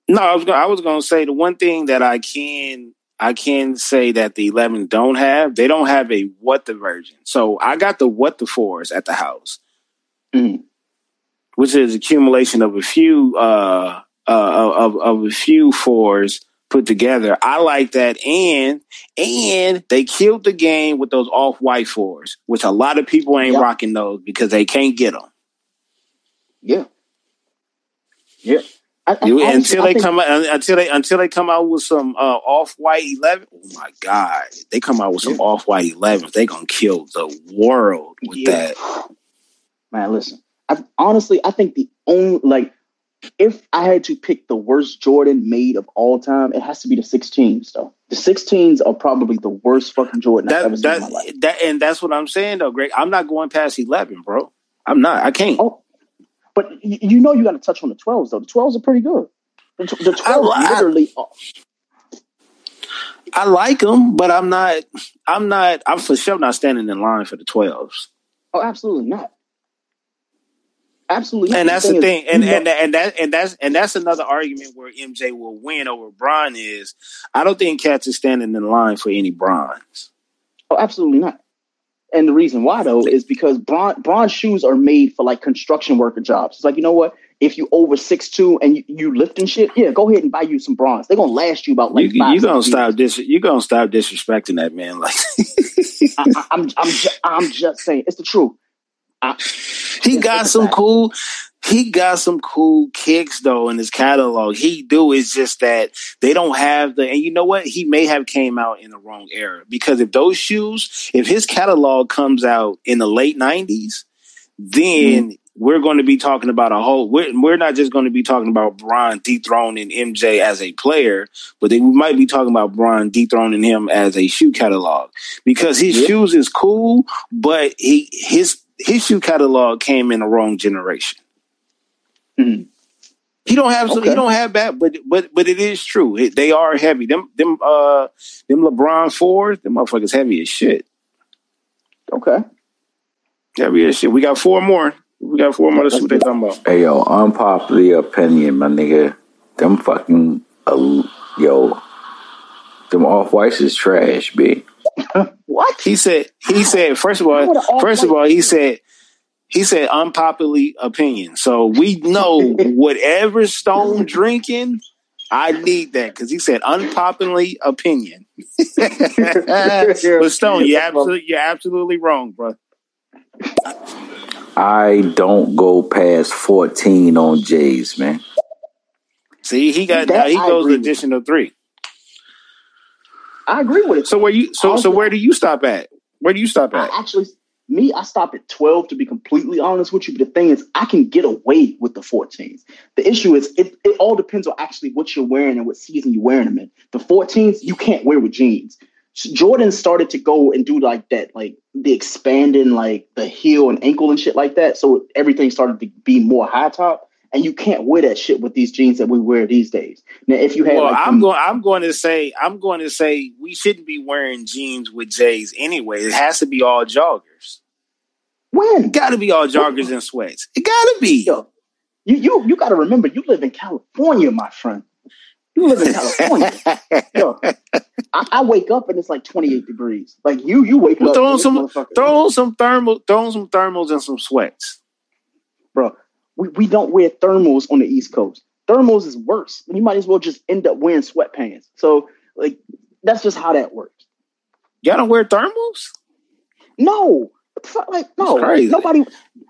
No, I was gonna, I was going to say the one thing that I can I can say that the 11 don't have. They don't have a what the version. So I got the what the fours at the house, Mhm. which is accumulation of a few uh, uh of of a few fours put together. I like that, and and they killed the game with those off white fours, which a lot of people ain't Yep. rocking those because they can't get them. Yeah. Yeah. I, I, You- until they think- come out, until they until they come out with some uh, off white eleven. Oh my god, they come out with some Yeah. off white elevens. They gonna kill the world with Yeah. that. Man, listen. I honestly, I think the only like, if I had to pick the worst Jordan made of all time, it has to be the 16s. Though the 16s are probably the worst fucking Jordan I've ever That seen in my life. that that and that's what I'm saying though, Greg. I'm not going past eleven, bro. I'm not. I can't. Oh, but you, know you got to touch on the 12s though. The 12s are pretty good. The, the 12s I- literally. are- I like them, but I'm not. I'm not. I'm for sure not standing in line for the twelves. oh, absolutely not. Absolutely. And that's the thing, and and and that and that's and that's another argument where MJ will win over Bron is. I don't think cats is standing in line for any Brons. Oh, absolutely not. And the reason why though is because Bron's, Bron's shoes are made for like construction worker jobs. It's like you know what? If you over six two and you, you lifting shit, yeah, go ahead and buy you some Brons. They're gonna last you about like you five. you gonna stop dis you gonna stop disrespecting that man like I, I, I'm I'm ju- I'm just saying it's the truth. He got some cool he got some cool kicks though in his catalog. He do is just that they don't have the and you know what? He may have came out in the wrong era. Because if those shoes if his catalog comes out in the late 90s then mm-hmm. we're going to be talking about a whole we're, we're not just going to be talking about Bron dethroning MJ as a player but then we might be talking about Bron dethroning him as a shoe catalog. Because his Yeah. shoes is cool but he his his shoe catalog came in the wrong generation. Mhm. He don't have okay. he don't have bad, but but but it is true. It, they are heavy. Them them uh them LeBron fours, them motherfuckers heavy as shit. Okay. Heavy as shit. We got four more. We got four more. Let's see what they talking about. Hey yo, unpopular opinion, my nigga. Them fucking uh, yo, them off whites is trash, b. what he said? He said first of all, first of all, he said he said unpopular opinion. So we know whatever Stone drinking, I need that because he said unpopular opinion. but Stone, you absolutely you're absolutely wrong, bro. I don't go past fourteen on Jays, man. See, he got that, now he goes additional three. I agree with it. So where you so so where do you stop at? Where do you stop at? I actually me, I stop at 12 to be completely honest with you. But the thing is, I can get away with the 14s. The issue is, it, it all depends on actually what you're wearing and what season you're wearing them in. The 14s, you can't wear with jeans. Jordan started to go and do like that, like the expanding, like the heel and ankle and shit like that. So everything started to be more high top and you can't wear that shit with these jeans that we wear these days. Now, if you had, well, like, I'm going, I'm going to say, I'm going to say, we shouldn't be wearing jeans with J's anyway. It has to be all joggers. When? Got to be all joggers and sweats. It got to be. Yo, you you you got to remember, you live in California, my friend. You live in California. Yo, I, I, wake up and it's like 28 degrees. Like you, you wake well, up. Throw on some, throw some thermal, throw some thermals and some sweats, bro we, we don't wear thermals on the East Coast. Thermals is worse. You might as well just end up wearing sweatpants. So like that's just how that works. Y'all don't wear thermals? No. Like no, nobody,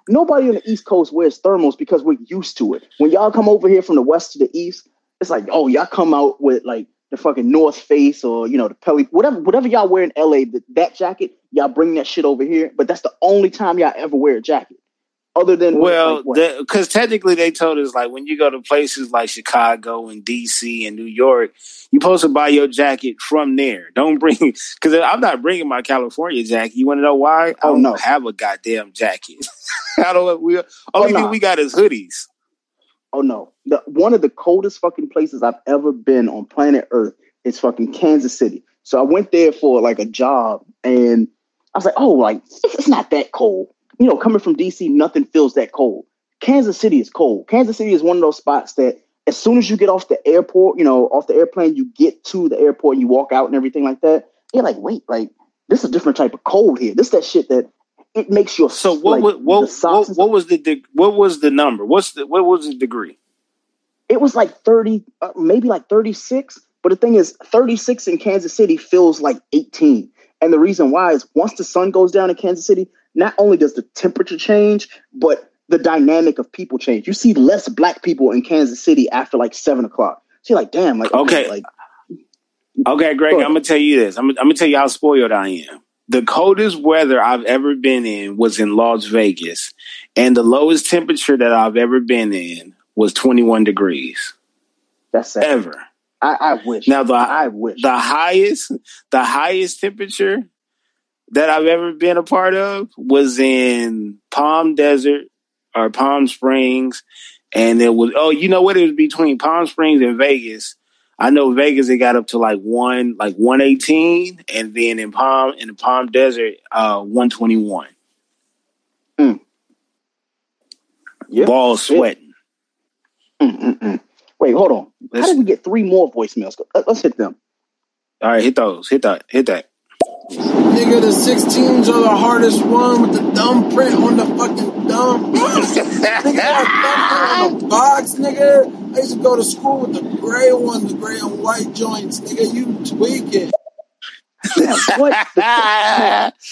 nobody on the East Coast wears thermals because we're used to it. When y'all come over here from the West to the East, it's like, oh, y'all come out with like the fucking North Face or you know the Pelle, whatever, whatever y'all wear in LA. That jacket, y'all bring that shit over here. But that's the only time y'all ever wear a jacket other than well, because technically they told us like when you go to places like Chicago and DC and New York, you're supposed to buy your jacket from there. Don't bring because I'm not bringing my California jacket. You want to know why? I oh, don't no. have a goddamn jacket. I don't. We only oh, thing we got is hoodies. Oh no! The, one of the coldest fucking places I've ever been on planet Earth is fucking Kansas City. So I went there for like a job, and I was like, oh, like it's not that cold you know, coming from DC, nothing feels that cold. Kansas City is cold. Kansas City is one of those spots that as soon as you get off the airport, you know, off the airplane, you get to the airport and you walk out and everything like that. You're like, wait, like this is a different type of cold here. This that shit that it makes you. So what? Like, what, what, what, was the what was the number? What's the what was the degree? It was like thirty, uh, maybe like thirty six. But the thing is, thirty six in Kansas City feels like eighteen. And the reason why is once the sun goes down in Kansas City, not only does the temperature change, but the dynamic of people change. You see less black people in Kansas City after like seven o'clock. So you're like, damn, like okay, okay like okay, Greg, I'm gonna tell you this. I'm, I'm gonna tell you how spoiled I am. The coldest weather I've ever been in was in Las Vegas, and the lowest temperature that I've ever been in was 21 degrees. That's sad. ever. I, I wish. Now the I wish the highest the highest temperature that I've ever been a part of was in Palm Desert or Palm Springs. And it was, oh, you know what? It was between Palm Springs and Vegas. I know Vegas, it got up to like one, like 118. And then in Palm, in the Palm Desert, uh, 121. Mm. Yep. Ball sweating. Mm-mm-mm. Wait, hold on. Let's, How did we get three more voicemails? Let's hit them. All right, hit those. Hit that. Hit that. Nigga, the 16s are the hardest one with the dumb print on the fucking dumb. nigga, on the box, nigga. I used to go to school with the gray ones, the gray and white joints. Nigga, you tweaking. Man, what?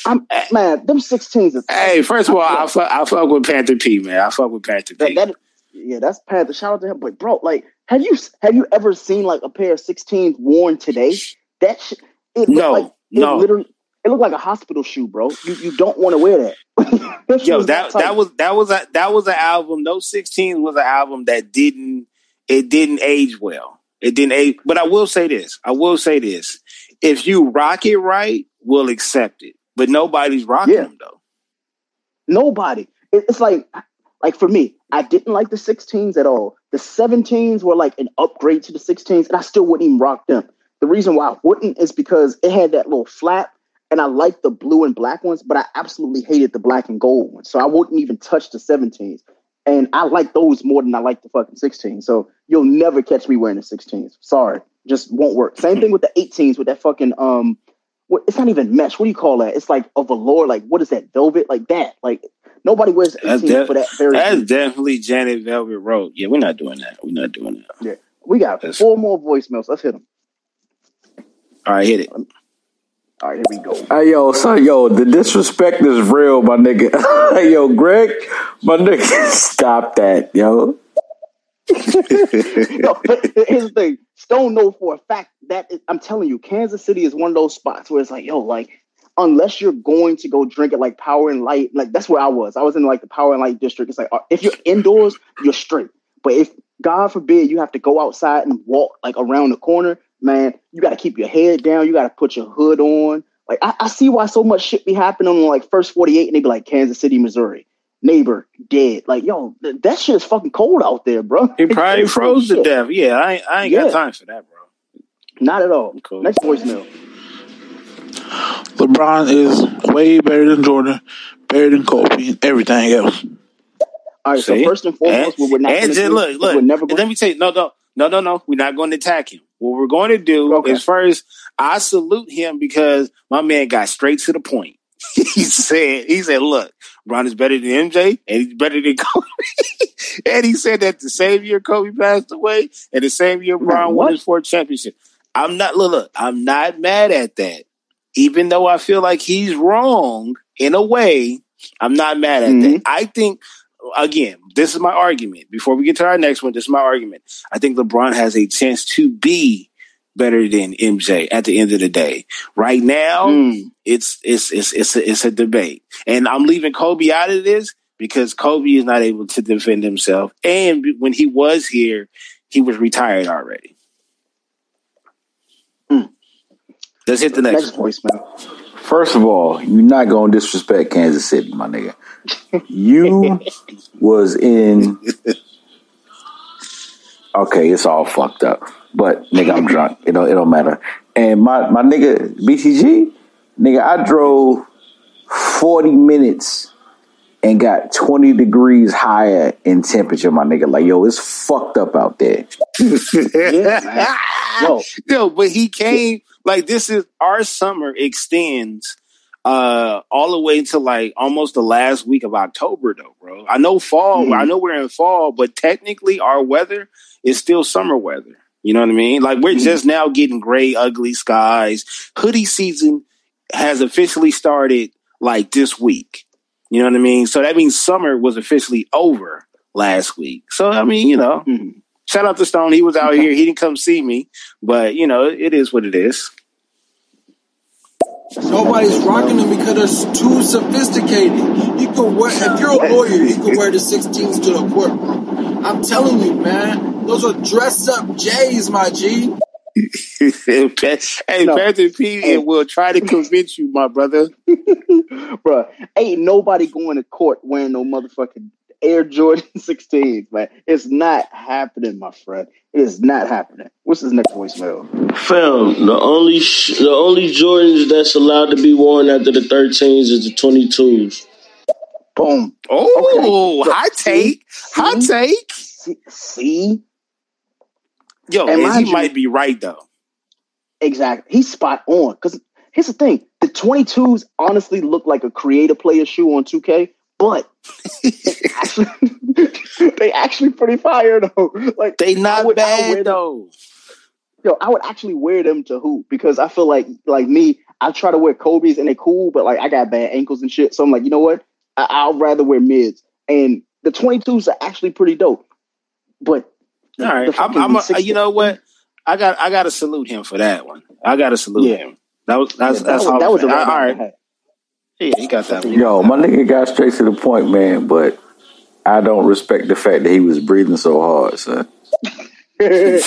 I'm, man, them 16s. Are, hey, first of all, I fuck, I fuck with Panther P, man. I fuck with Panther P. That, that, yeah, that's Panther. Shout out to him. But bro, like, have you have you ever seen like a pair of 16s worn today? That shit. no. Like, no, literally, it looked like a hospital shoe, bro. You you don't want to wear that. Yo, that that was that was a that was an album. Those 16s was an album that didn't it didn't age well. It didn't age. But I will say this. I will say this. If you rock it right, we'll accept it. But nobody's rocking yeah. them though. Nobody. It's like like for me, I didn't like the 16s at all. The 17s were like an upgrade to the 16s, and I still wouldn't even rock them. The reason why I wouldn't is because it had that little flap, and I liked the blue and black ones, but I absolutely hated the black and gold ones. So I wouldn't even touch the 17s. And I like those more than I like the fucking 16s. So you'll never catch me wearing the 16s. Sorry. Just won't work. Same thing with the 18s with that fucking um what it's not even mesh. What do you call that? It's like a velour, like what is that? Velvet? Like that. Like nobody wears 18s That's, for that very that's reason. definitely Janet Velvet Rope. Yeah, we're not doing that. We're not doing that. Yeah. We got That's- four more voicemails. Let's hit them. All right, hit it. All right, here we go. Hey yo, son, yo, the disrespect is real, my nigga. hey yo, Greg, my nigga, stop that, yo. no, but here's the thing. Stone know for a fact that is- I'm telling you, Kansas City is one of those spots where it's like, yo, like, unless you're going to go drink at like Power and Light, like that's where I was. I was in like the Power and Light district. It's like uh, if you're indoors, you're straight. But if God forbid you have to go outside and walk like around the corner, man, you got to keep your head down. You got to put your hood on. Like I, I see why so much shit be happening on like first 48 and they be like Kansas City, Missouri. Neighbor dead. Like, yo, th- that shit is fucking cold out there, bro. He probably It's froze to death. Yeah, I ain't, I ain't Yeah. got time for that, bro. Not at all. Cool. Next voicemail. LeBron is way better than Jordan, better than Kobe, and everything else. All right, See? so first and foremost, what we're not and going to just look, look. we're never and going let me tell you, no, no, no, no, no. We're not going to attack him. What we're going to do Okay. is first, I salute him because my man got straight to the point. he said, he said, look, Bron is better than MJ and he's better than Kobe. and he said that the same year Kobe passed away and the same year Bron won his fourth championship. I'm not, look, look, I'm not mad at that. Even though I feel like he's wrong in a way, I'm not mad at Mhm. that. I think, again, this is my argument. Before we get to our next one, this is my argument. I think LeBron has a chance to be better than MJ at the end of the day. Right now, Mm. it's it's it's it's a, it's a debate, and I'm leaving Kobe out of this because Kobe is not able to defend himself, and when he was here, he was retired already. Mm. Let's hit the next. Next voicemail. First of all, you're not gonna disrespect Kansas City, my nigga. You was in. Okay, it's all fucked up, but nigga, I'm drunk. It don't. It don't matter. And my my nigga BTG, nigga, I drove forty minutes and got twenty degrees higher in temperature, my nigga. Like yo, it's fucked up out there. Yeah, man. Yo, No, but he came like this is our summer extends uh all the way to like almost the last week of October though, bro. I know fall, Mhm. I know we're in fall, but technically our weather is still summer weather. You know what I mean? Like we're Mhm. just now getting gray, ugly skies. Hoodie season has officially started like this week. You know what I mean? So that means summer was officially over last week. So I mean, you know, Mhm. Shout out to Stone. He was out here. He didn't come see me, but you know, it is what it is. Nobody's rocking them because they're too sophisticated. You can wear if you're a lawyer, you can wear the 16s to the courtroom. I'm telling you, man, those are dress up J's, my G. hey, No. Panther P Hey. will try to convince you, my brother. Bruh, ain't nobody going to court wearing no motherfucking Air Jordan 16s, man. It's not happening, my friend. It is not happening. What's his next voicemail? Fam, the only sh- the only Jordans that's allowed to be worn after the 13s is the 22s. Boom. Oh, Okay. hot See? take, hot See? take. See? see? Yo, And and he you- might be right though. Exactly. He's spot on. Because here's the thing the 22s honestly look like a creator player shoe on 2K, but they actually, they actually pretty fire, though. Like, They not would- bad though. Yo, I would actually wear them to hoop because I feel like, like me, I try to wear Kobe's and they cool, but like I got bad ankles and shit. So I'm like, you know what? I- I'll rather wear mids. And the 22s are actually pretty dope. But All right, I'm, I'm a, you know what? I got I got to salute him for that one. I got to salute Yeah. him. That was that's Yeah, that's that was, all. that was all right right. one I had. Yeah, he got that one. Yo, my nigga got straight to the point, man. But I don't respect the fact that he was breathing so hard, son. Yeah.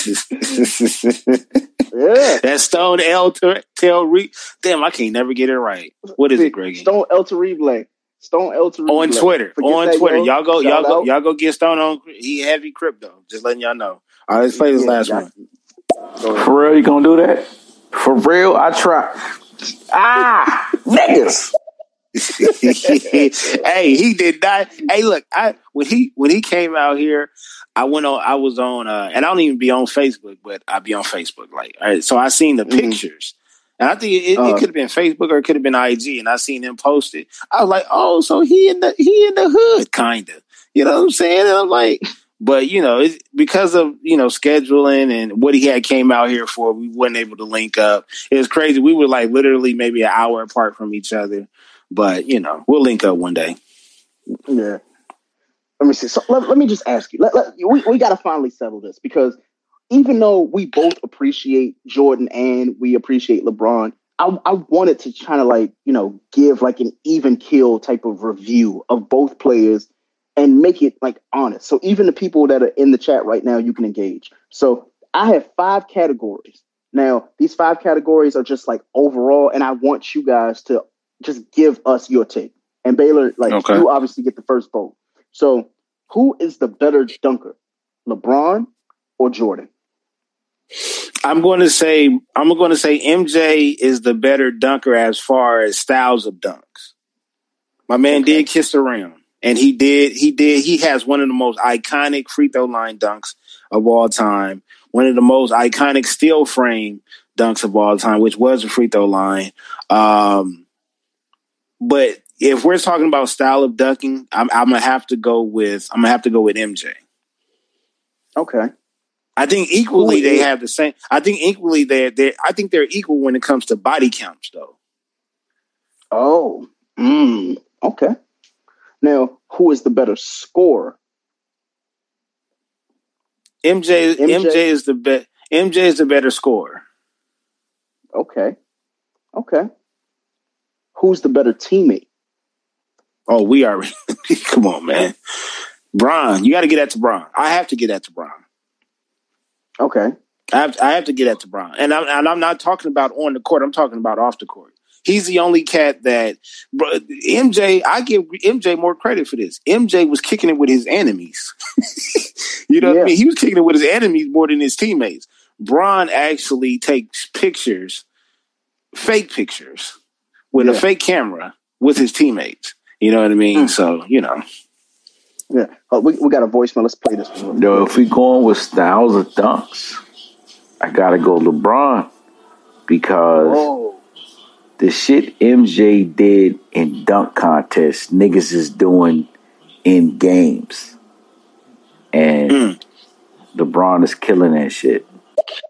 that Stone L Tail Re. Damn, I can't never get it right. What is it, Greggy? Stone El Terrible. Stone L. Tariq on Twitter. Forget On Twitter. Y'all go, y'all go, out. y'all go get Stone on. He heavy crypto. Just letting y'all know. All right, let's play this Yeah, last one. For real, you gonna do that? For real, I try. Ah, niggas. hey, he did not. Hey, look, I when he when he came out here, I went on. I was on, uh, and I don't even be on Facebook, but I be on Facebook. Like, all right, so I seen the Mhm. pictures, and I think it, it Uh. could have been Facebook or it could have been IG, and I seen him post it. I was like, oh, so he in the he in the hood, kind of. You know what I'm saying? And I'm like, but you know, it's because of you know scheduling and what he had came out here for, we weren't able to link up. It was crazy. We were like literally maybe an hour apart from each other, but you know, we'll link up one day. Yeah. Let me see. So let, let me just ask you. Let, let- we we got to finally settle this because even though we both appreciate Jordan and we appreciate LeBron, I, I wanted to kind of like you know give like an even kill type of review of both players and make it like honest. So even the people that are in the chat right now, you can engage. So I have five categories. Now these five categories are just like overall, and I want you guys to just give us your take. And Baylor, like Okay. you obviously get the first vote. So who is the better dunker, LeBron or Jordan? I'm going to say I'm going to say MJ is the better dunker as far as styles of dunks. My man Okay. did kiss around, and he did he did he has one of the most iconic free throw line dunks of all time. One of the most iconic steel frame dunks of all time, which was a free throw line. Um, but if we're talking about style of ducking, I'm, I'm gonna have to go with I'm gonna have to go with MJ. Okay. I think equally Who they is- have the same. I think equally they're they I think they're equal when it comes to body counts though. Oh. Mm, okay. Now, who is the better scorer? MJ MJ, MJ? is the be- MJ is the better scorer. Okay. Okay. Who's the better teammate? Oh, we are. come on, man. Bron, you got to get that to Bron. I have to get that to Bron. Okay. I have, I have to get that to Bron, and I'm and I'm not talking about on the court. I'm talking about off the court. He's the only cat that bro, MJ. I give MJ more credit for this. MJ was kicking it with his enemies. you know what I mean? He was kicking it with his enemies more than his teammates. Bron actually takes pictures, fake pictures, with a fake camera with his teammates. You know what I mean? Mm. So you know, Yeah. Oh, we, we got a voicemail. Let's play this one. Yo, if we going with styles of dunks, I gotta go LeBron because Oh. the shit MJ did in dunk contests, niggas is doing in games, and Mm. LeBron is killing that shit.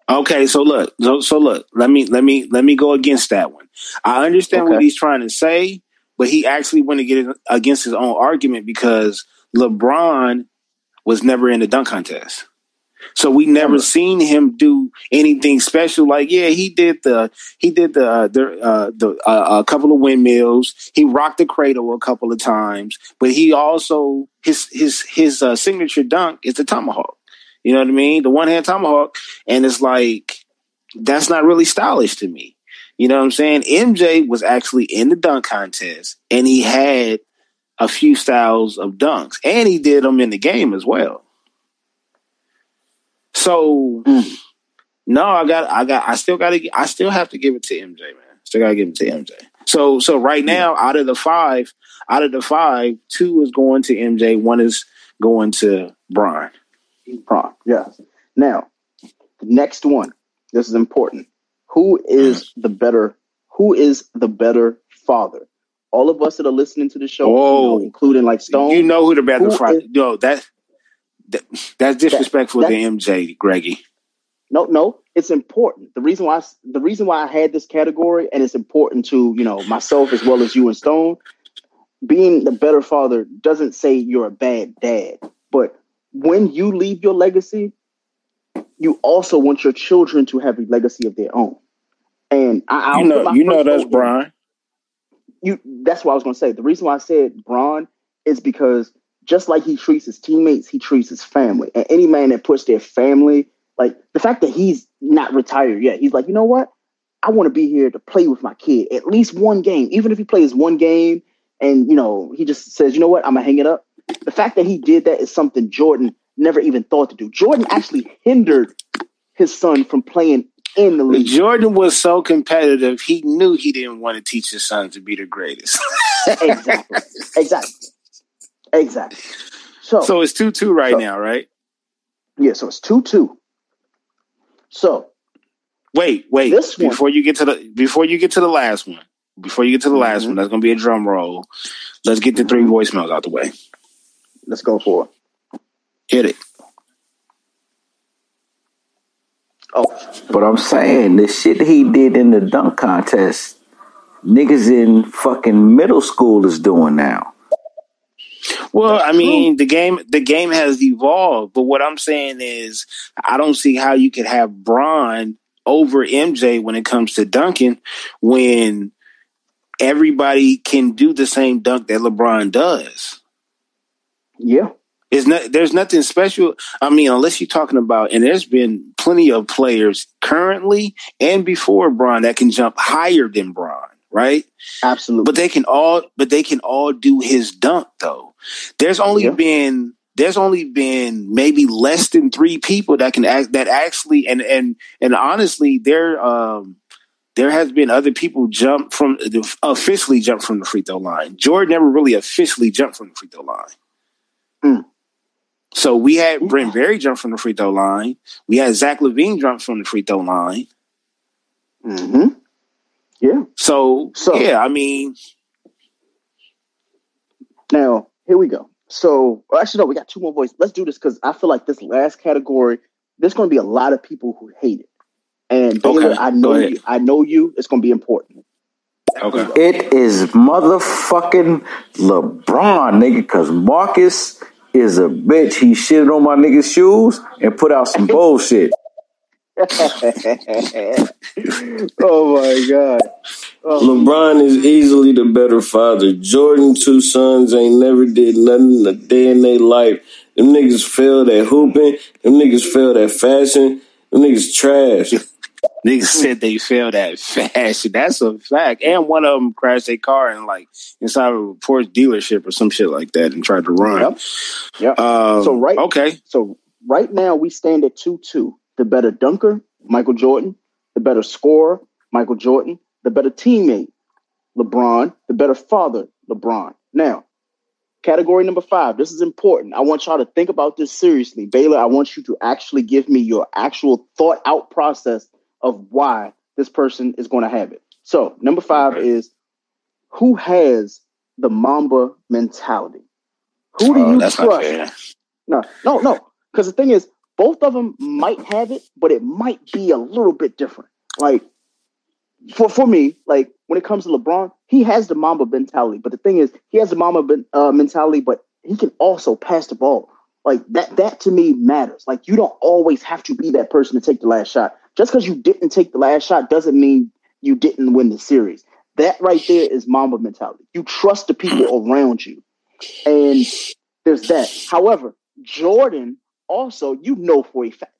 Okay, so look, so, so look, let me let me let me go against that one. I understand what he's trying to say, but he actually went to against against his own argument because LeBron was never in the dunk contest. So we never Never. seen him do anything special. Like, yeah, he did the he did the uh, the uh, the uh, a couple of windmills. He rocked the cradle a couple of times, but he also his his his uh, signature dunk is the tomahawk. You know what I mean? The one hand tomahawk, and it's like that's not really stylish to me. You know what I'm saying? MJ was actually in the dunk contest, and he had a few styles of dunks, and he did them in the game as well. So Mm. no, I got, I got, I still got to, I still have to give it to MJ, man. Still got to give it to MJ. So, so right now, out of the five, out of the five, two is going to MJ, one is going to Bron. Prom. Yes. Now, the next one. This is important. Who is the better? Who is the better father? All of us that are listening to the show, you know, including like Stone. You know who the better Who Friday? is- No, that, that that's disrespectful that- to MJ, Greggy. No, no, it's important. The reason why I, the reason why I had this category, and it's important to you know myself as well as you and Stone. Being the better father doesn't say you're a bad dad, but when you leave your legacy, you also want your children to have a legacy of their own. And I, I'll You know, you know that's. Brian. you that's what I was gonna say. The reason why I said Bron is because just like he treats his teammates, he treats his family. And any man that puts their family, like the fact that he's not retired yet, he's like, you know what? I want to be here to play with my kid at least one game. Even if he plays one game, and you know he just says, you know what, I'm gonna hang it up. The fact that he did that is something Jordan never even thought to do. Jordan actually hindered his son from playing in the league. Jordan was so competitive, he knew he didn't want to teach his son to be the greatest. exactly. Exactly. Exactly. So, so it's 2 2 right so, now, right? Yeah, so it's 2 2. So wait, wait. This before one, you get to the before you get to the last one, before you get to the last mm-hmm. one, that's gonna be a drum roll. Let's get the three voicemails out the way. Let's go for it. Hit it. Oh. But I'm saying the shit he did in the dunk contest, niggas in fucking middle school is doing now. Well, I mean, the game the game has evolved, but what I'm saying is I don't see how you could have Bron over MJ when it comes to dunking when everybody can do the same dunk that LeBron does. Yeah. It's not, there's nothing special. I mean, unless you're talking about, and there's been plenty of players currently and before Bron that can jump higher than Bron, right? Absolutely. But they can all, but they can all do his dunk though. There's only yeah. been, there's only been maybe less than three people that can act, that actually, and, and, and honestly, there, um, there has been other people jump from officially jump from the free throw line. Jordan never really officially jumped from the free throw line. Mm. So we had Brent Barry jump from the free throw line. We had Zach LaVine jump from the free throw line. Hmm. Yeah. So, so yeah, I mean. Now here we go. So actually, no, we got two more voices. Let's do this because I feel like this last category, there's going to be a lot of people who hate it. And okay, I know you. I know you. It's going to be important. Okay. It is motherfucking LeBron, nigga, because Marcus is a bitch. He shitted on my nigga's shoes and put out some bullshit. oh my god. Oh. LeBron is easily the better father. Jordan two sons ain't never did nothing a day in their life. Them niggas failed at hooping. Them niggas failed at fashion. Them niggas trash. Niggas said they failed at fashion. That's a fact. And one of them crashed a car in like inside of a Porsche dealership or some shit like that and tried to run. Yep. Yep. Um, so right. Okay. So right now we stand at two two. The better dunker, Michael Jordan. The better scorer, Michael Jordan. The better teammate, LeBron. The better father, LeBron. Now, category number five. This is important. I want y'all to think about this seriously. Baylor, I want you to actually give me your actual thought out process of why this person is going to have it. So, number five okay. is who has the Mamba mentality? Who do oh, you trust? No, no, no. Because the thing is, both of them might have it, but it might be a little bit different. Like for for me, like when it comes to LeBron, he has the Mamba mentality. But the thing is, he has the Mamba uh, mentality, but he can also pass the ball. Like that. That to me matters. Like you don't always have to be that person to take the last shot. Just because you didn't take the last shot doesn't mean you didn't win the series. That right there is Mamba mentality. You trust the people around you. And there's that. However, Jordan also, you know for a fact,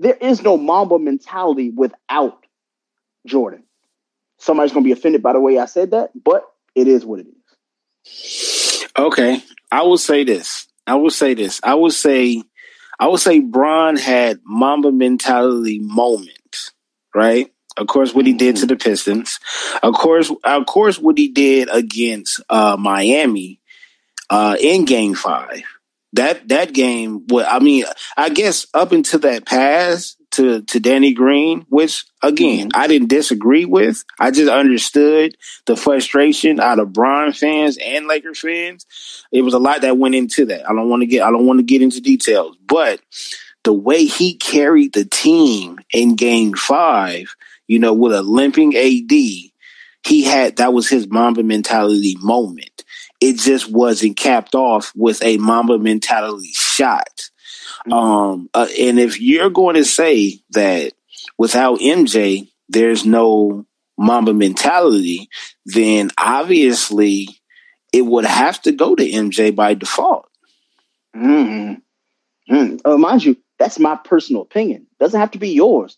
there is no Mamba mentality without Jordan. Somebody's going to be offended by the way I said that, but it is what it is. Okay. I will say this. I will say this. I will say I would say Bron had Mamba mentality moment, right? Of course, what he did to the Pistons. Of course, of course, what he did against uh, Miami uh, in Game Five. That that game, well, I mean, I guess up until that pass, to to Danny Green, which again mm-hmm. I didn't disagree with. I just understood the frustration out of Bron fans and Laker fans. It was a lot that went into that. I don't want to get I don't want to get into details, but the way he carried the team in Game Five, you know, with a limping AD, he had that was his Mamba mentality moment. It just wasn't capped off with a Mamba mentality shot Mm-hmm. Um, uh, and if you're going to say that without MJ, there's no Mamba mentality, then obviously it would have to go to MJ by default. Mm-hmm. Mm. Uh, mind you, that's my personal opinion. Doesn't have to be yours.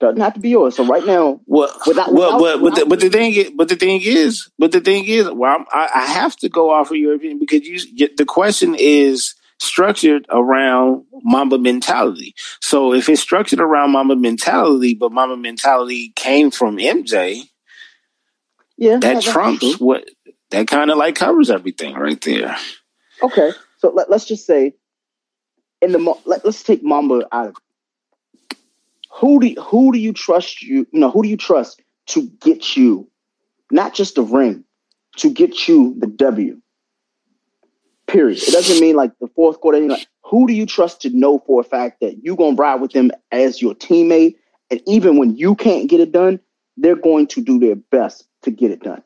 Doesn't have to be yours. So right now, well, without, well, without, but, but, the, but the thing is, but the thing is, but the thing is, well, I'm, I, I have to go off of your opinion because you, the question is structured around Mamba mentality. So if it's structured around Mamba mentality, but Mamba mentality came from MJ, yeah, that trumps what that kind of like covers everything right there. Okay, so let, us just say in the let, us take Mamba out of it. Who do who do you trust you? You know who do you trust to get you, not just the ring, to get you the W. Period. It doesn't mean like the fourth quarter. Like, who do you trust to know for a fact that you're gonna ride with them as your teammate, and even when you can't get it done, they're going to do their best to get it done.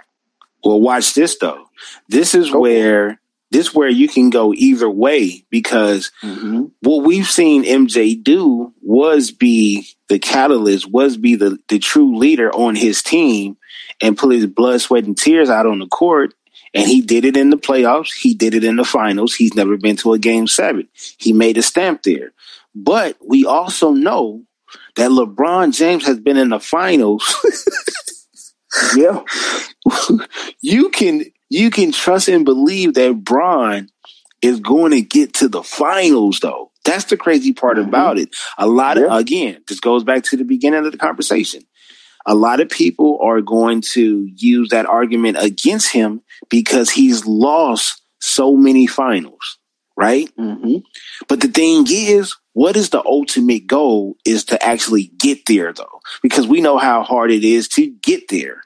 Well, watch this though. This is okay. where this where you can go either way because mm-hmm. what we've seen MJ do was be the catalyst, was be the, the true leader on his team and put his blood, sweat, and tears out on the court. And he did it in the playoffs. He did it in the finals. He's never been to a game seven. He made a stamp there. But we also know that LeBron James has been in the finals. yeah. you can you can trust and believe that Bron is going to get to the finals though. That's the crazy part mm-hmm. about it. A lot of, yeah. again, this goes back to the beginning of the conversation. A lot of people are going to use that argument against him because he's lost so many finals, right? Mm-hmm. But the thing is, what is the ultimate goal is to actually get there though, because we know how hard it is to get there.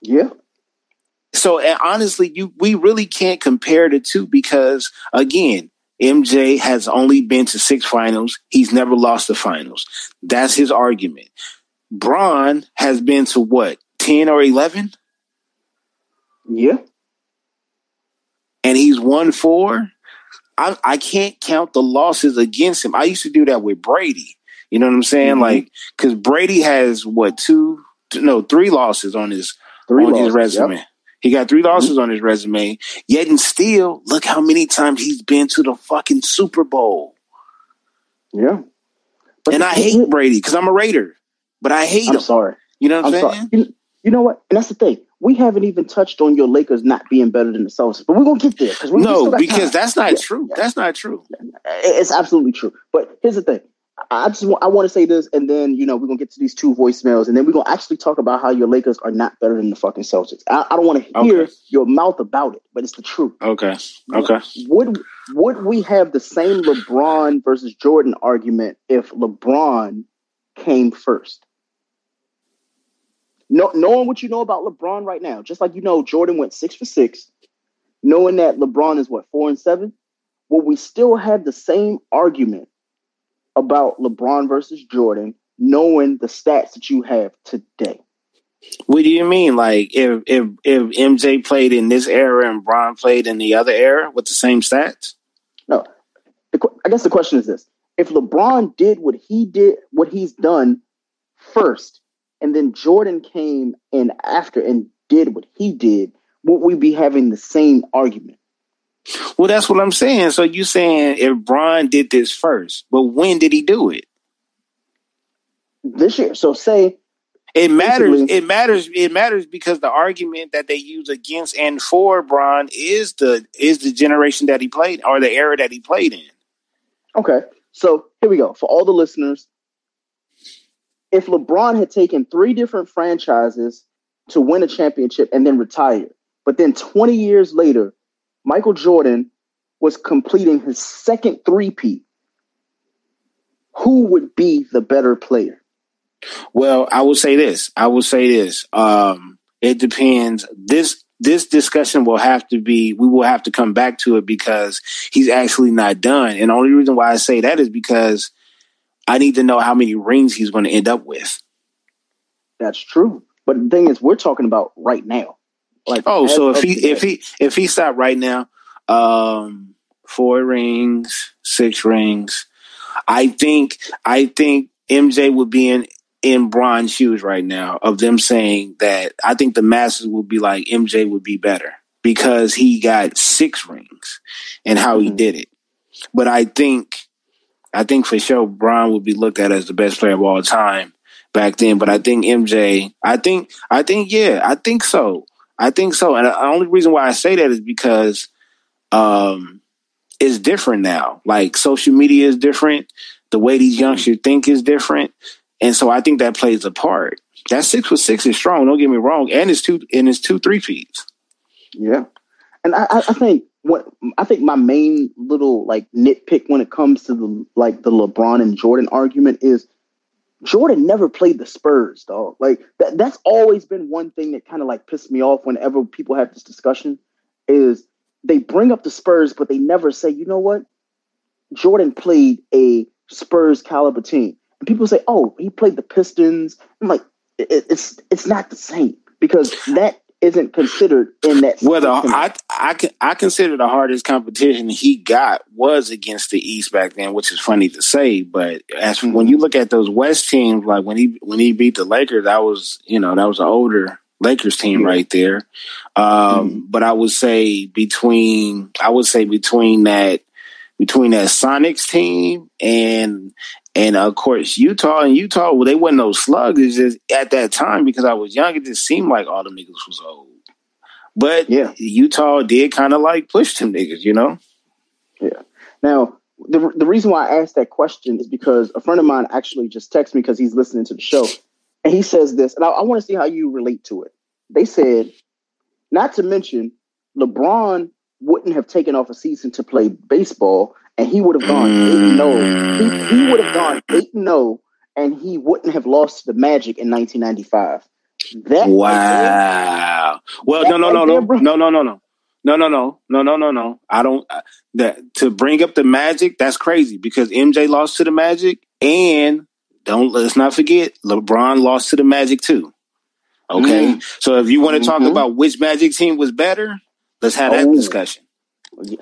Yeah. So honestly, you we really can't compare the two because again, MJ has only been to six finals. He's never lost the finals. That's his argument. Bron has been to what, 10 or 11? Yeah. And he's won four. I, I can't count the losses against him. I used to do that with Brady. You know what I'm saying? Mm-hmm. Like, because Brady has what two, no, three losses on his three on losses, his resume. Yep. He got three losses mm-hmm. on his resume. Yet and still, look how many times he's been to the fucking Super Bowl. Yeah. But and I hate Brady because I'm a Raider, but I hate I'm him. Sorry. You know what I'm, I'm saying? You, you know what? And that's the thing we haven't even touched on your Lakers not being better than the Celtics, but we're gonna get there because no, because time. that's not yeah, true. Yeah. That's not true. It's absolutely true. But here's the thing: I just want, I want to say this, and then you know we're gonna get to these two voicemails, and then we're gonna actually talk about how your Lakers are not better than the fucking Celtics. I, I don't want to hear okay. your mouth about it, but it's the truth. Okay. Okay. Would would we have the same LeBron versus Jordan argument if LeBron came first? No, knowing what you know about LeBron right now, just like you know Jordan went six for six, knowing that LeBron is what four and seven, will we still have the same argument about LeBron versus Jordan, knowing the stats that you have today? What do you mean? Like if if if MJ played in this era and Bron played in the other era with the same stats? No. I guess the question is this: If LeBron did what he did, what he's done first, and then Jordan came in after and did what he did, would we be having the same argument? Well, that's what I'm saying. So you saying if Bron did this first, but when did he do it? This year. So say it matters. It matters. It matters because the argument that they use against and for Bron is the is the generation that he played or the era that he played in. Okay, so here we go for all the listeners if LeBron had taken three different franchises to win a championship and then retired, but then 20 years later, Michael Jordan was completing his second three-peat, who would be the better player? Well, I will say this. I will say this. Um, it depends. This this discussion will have to be. We will have to come back to it because he's actually not done. And the only reason why I say that is because I need to know how many rings he's going to end up with. That's true. But the thing is, we're talking about right now. Like, oh, so if he if he if he stopped right now, um, four rings, six rings, I think I think MJ would be in in Bron's shoes right now of them saying that I think the masses will be like MJ would be better because he got six rings and how mm-hmm. he did it. But I think I think for sure Bron would be looked at as the best player of all time back then. But I think MJ, I think, I think, yeah, I think so. I think so. And the only reason why I say that is because um, it's different now. Like social media is different. The way these youngsters think is different. And so I think that plays a part. That six foot six is strong. Don't get me wrong, and it's two and it's two three feet. Yeah, and I, I think what I think my main little like nitpick when it comes to the like the LeBron and Jordan argument is Jordan never played the Spurs, dog. Like that that's always been one thing that kind of like pissed me off whenever people have this discussion is they bring up the Spurs, but they never say, you know what? Jordan played a Spurs caliber team. And people say, oh, he played the Pistons. I'm like, it, it's it's not the same because that isn't considered in that. Well, the, I I I consider the hardest competition he got was against the East back then, which is funny to say. But as mm-hmm. when you look at those West teams, like when he when he beat the Lakers, that was you know that was an older Lakers team right there. Um, mm-hmm. But I would say between I would say between that between that Sonics team and and of course, Utah and Utah, well, they wasn't no slugs. It's just at that time because I was young, it just seemed like all the niggas was old. But yeah, Utah did kind of like push them niggas, you know. Yeah. Now, the the reason why I asked that question is because a friend of mine actually just texted me because he's listening to the show, and he says this, and I, I want to see how you relate to it. They said, not to mention, LeBron wouldn't have taken off a season to play baseball and he would have gone eight no. Oh. He, he would have gone mm. eight no, oh, and he wouldn't have lost the Magic in 1995. That wow. Well, no, no, no, no, no, no, no, no. No, no, no, no, no, no, no. I don't. Uh, that to bring up the Magic, that's crazy because MJ lost to the Magic, and don't let's not forget LeBron lost to the Magic too. Okay, mm. so if you want to mm-hmm. talk about which Magic team was better, let's have oh. that discussion.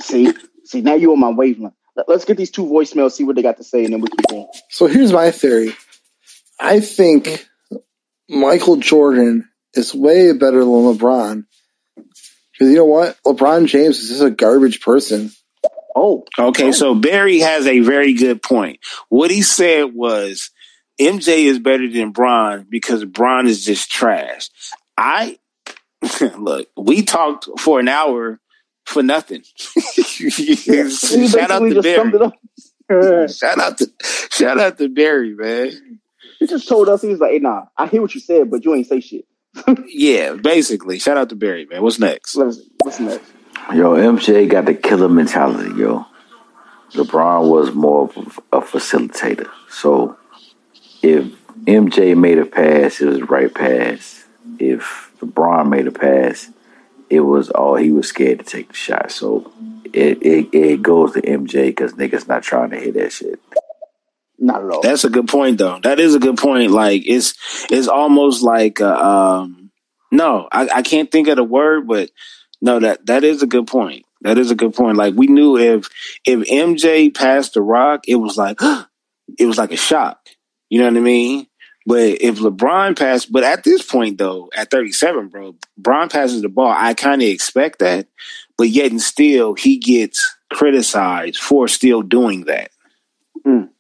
See, see, now you're on my wavelength. Let's get these two voicemails, see what they got to say, and then we keep going. So here's my theory. I think Michael Jordan is way better than LeBron. Because you know what? LeBron James is just a garbage person. Oh. Okay, oh. so Barry has a very good point. What he said was MJ is better than Bron because Bron is just trash. I look, we talked for an hour for nothing. shout out to Barry. shout out to shout out to Barry, man. He just told us he was like, "Hey, nah, I hear what you said, but you ain't say shit." yeah, basically. Shout out to Barry, man. What's next? What's next? Yo, MJ got the killer mentality, yo. LeBron was more of a facilitator. So if MJ made a pass, it was right pass. If LeBron made a pass, it was all he was scared to take the shot. So it it, it goes to MJ because niggas not trying to hit that shit. Not at all. That's a good point, though. That is a good point. Like it's it's almost like a, um, no, I, I can't think of the word, but no, that that is a good point. That is a good point. Like we knew if if MJ passed the rock, it was like it was like a shock. You know what I mean? But if LeBron passed, but at this point though, at 37, bro, Bron passes the ball. I kind of expect that, but yet and still he gets criticized for still doing that. Mm.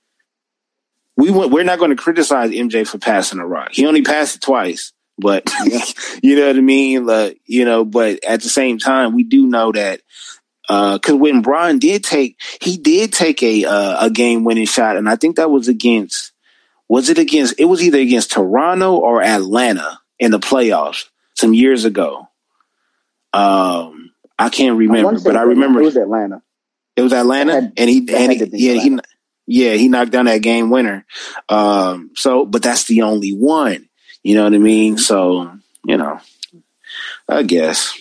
We we're not going to criticize MJ for passing the rock. He only passed it twice, but you know what I mean. Like, you know, but at the same time, we do know that because uh, when Bron did take, he did take a uh, a game winning shot, and I think that was against was it against? It was either against Toronto or Atlanta in the playoffs some years ago. Um, I can't remember, I but I remember it was Atlanta. It was Atlanta, had, and he and he, yeah he yeah he knocked down that game winner. Um, so but that's the only one. You know what I mean? So you know, I guess.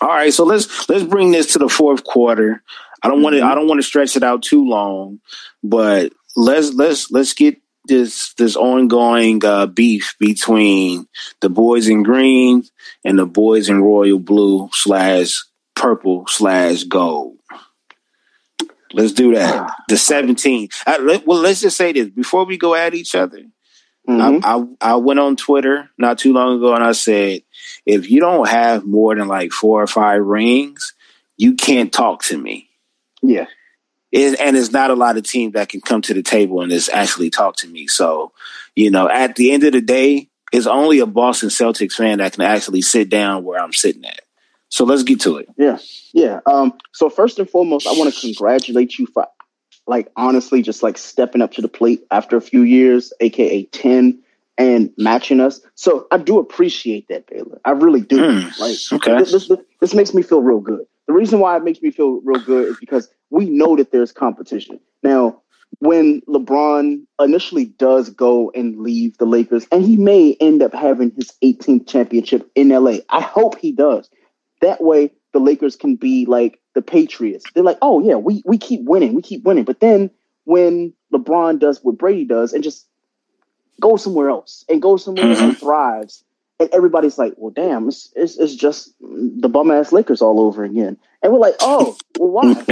All right, so let's let's bring this to the fourth quarter. I don't want to I don't want to stretch it out too long, but let's let's let's get this this ongoing uh, beef between the boys in green and the boys in royal blue slash purple slash gold. Let's do that. The 17. I, let, well, let's just say this before we go at each other. Mm-hmm. I, I, I went on Twitter not too long ago and I said, if you don't have more than like four or five rings, you can't talk to me. Yeah. It, and it's not a lot of teams that can come to the table and just actually talk to me. So, you know, at the end of the day, it's only a Boston Celtics fan that can actually sit down where I'm sitting at. So let's get to it. Yeah, yeah. Um, so first and foremost, I want to congratulate you for, like, honestly, just like stepping up to the plate after a few years, aka ten, and matching us. So I do appreciate that, Baylor. I really do. Mm, like, okay. this, this this makes me feel real good. The reason why it makes me feel real good is because we know that there's competition. Now, when LeBron initially does go and leave the Lakers, and he may end up having his 18th championship in LA. I hope he does. That way, the Lakers can be like the Patriots. They're like, oh yeah, we we keep winning, we keep winning. But then when LeBron does what Brady does and just go somewhere else and go somewhere and mm-hmm. thrives, and everybody's like, well, damn, it's it's, it's just the bum ass Lakers all over again. And we're like, oh, well, why?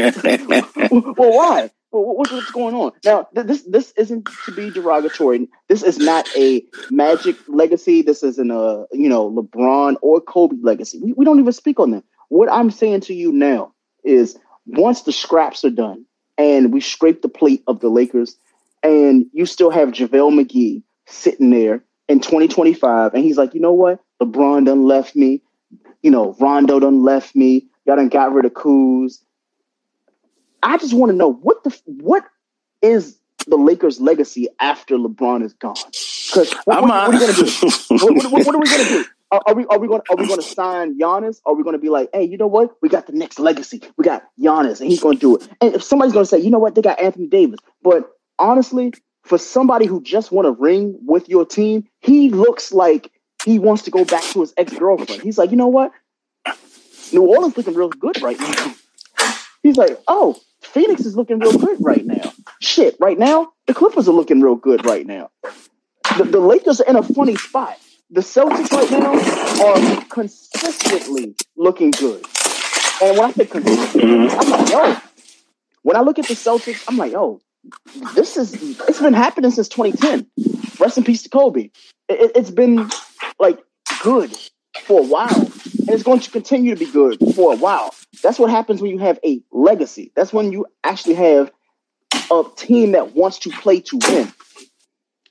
well, why? Well, what- what's going on now? th- This this isn't to be derogatory. This is not a Magic legacy. This isn't a you know LeBron or Kobe legacy. We we don't even speak on them. What I'm saying to you now is, once the scraps are done and we scrape the plate of the Lakers, and you still have JaVale McGee sitting there in 2025, and he's like, you know what? LeBron done left me. You know, Rondo done left me. Y'all done got rid of Kuz. I just want to know what the what is the Lakers' legacy after LeBron is gone? Because what, what, what are we gonna do? what, what- what are we gonna do? Are, are we are we going are we going to sign Giannis? Are we going to be like, hey, you know what? We got the next legacy. We got Giannis, and he's going to do it. And if somebody's going to say, you know what, they got Anthony Davis, but honestly, for somebody who just won a ring with your team, he looks like he wants to go back to his ex girlfriend. He's like, you know what? New Orleans looking real good right now. He's like, oh, Phoenix is looking real good right now. Shit, right now, the Clippers are looking real good right now. The, the Lakers are in a funny spot. The Celtics right now are consistently looking good. And when I say consistently, I'm like, yo, when I look at the Celtics, I'm like, yo, this is it's been happening since 2010. Rest in peace to Kobe. It, it, it's been like good for a while, and it's going to continue to be good for a while. That's what happens when you have a legacy. That's when you actually have a team that wants to play to win.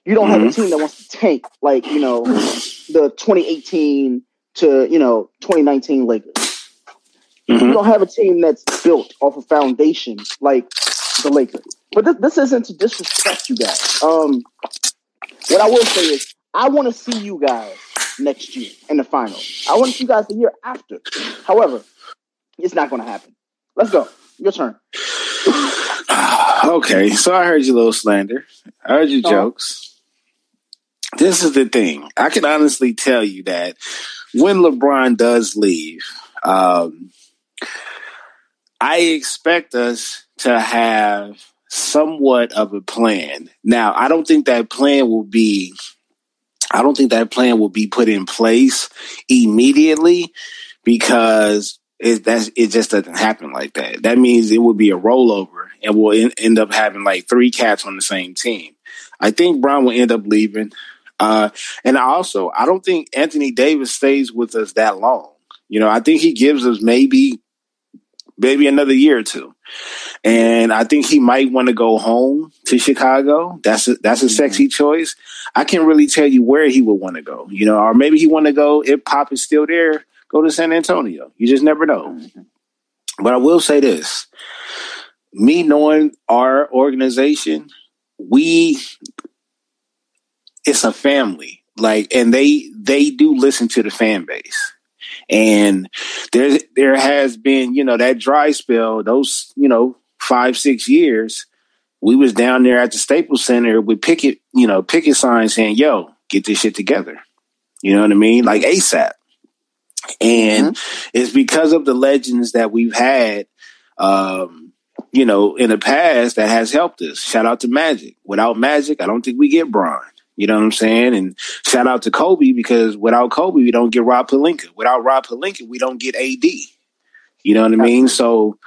You don't have a mm-hmm. team that wants to tank like you know the 2018 to you know 2019 Lakers. You mm-hmm. don't have a team that's built off a foundation like the Lakers. But this, this isn't to disrespect you guys. Um, what I will say is, I want to see you guys next year in the finals. I want to see you guys the year after. However, it's not going to happen. Let's go. Your turn. okay, so I heard your little slander. I heard your Uh-huh. jokes. This is the thing. I can honestly tell you that when LeBron does leave, um, I expect us to have somewhat of a plan. Now, I don't think that plan will be I don't think that plan will be put in place immediately because it that's it just doesn't happen like that. That means it would be a rollover and we'll en- end up having like three cats on the same team. I think Brown will end up leaving. Uh, and also I don't think Anthony Davis stays with us that long. You know, I think he gives us maybe maybe another year or two. And I think he might want to go home to Chicago. That's a, that's a sexy mm-hmm. choice. I can't really tell you where he would want to go, you know, or maybe he want to go if Pop is still there, go to San Antonio. You just never know. Mm-hmm. But I will say this: me knowing our organization, we it's a family. Like, and they they do listen to the fan base. And there there has been, you know, that dry spell, those, you know, five, six years, we was down there at the Staples Center with picket, you know, picket signs saying, yo, get this shit together. You know what I mean? Like ASAP. And it's because of the legends that we've had, um, you know, in the past that has helped us. Shout out to Magic. Without Magic, I don't think we get Bron. You know what I'm saying? And shout out to Kobe because without Kobe, we don't get Rob Pelinka. Without Rob Pelinka, we don't get AD. You know what I mean? So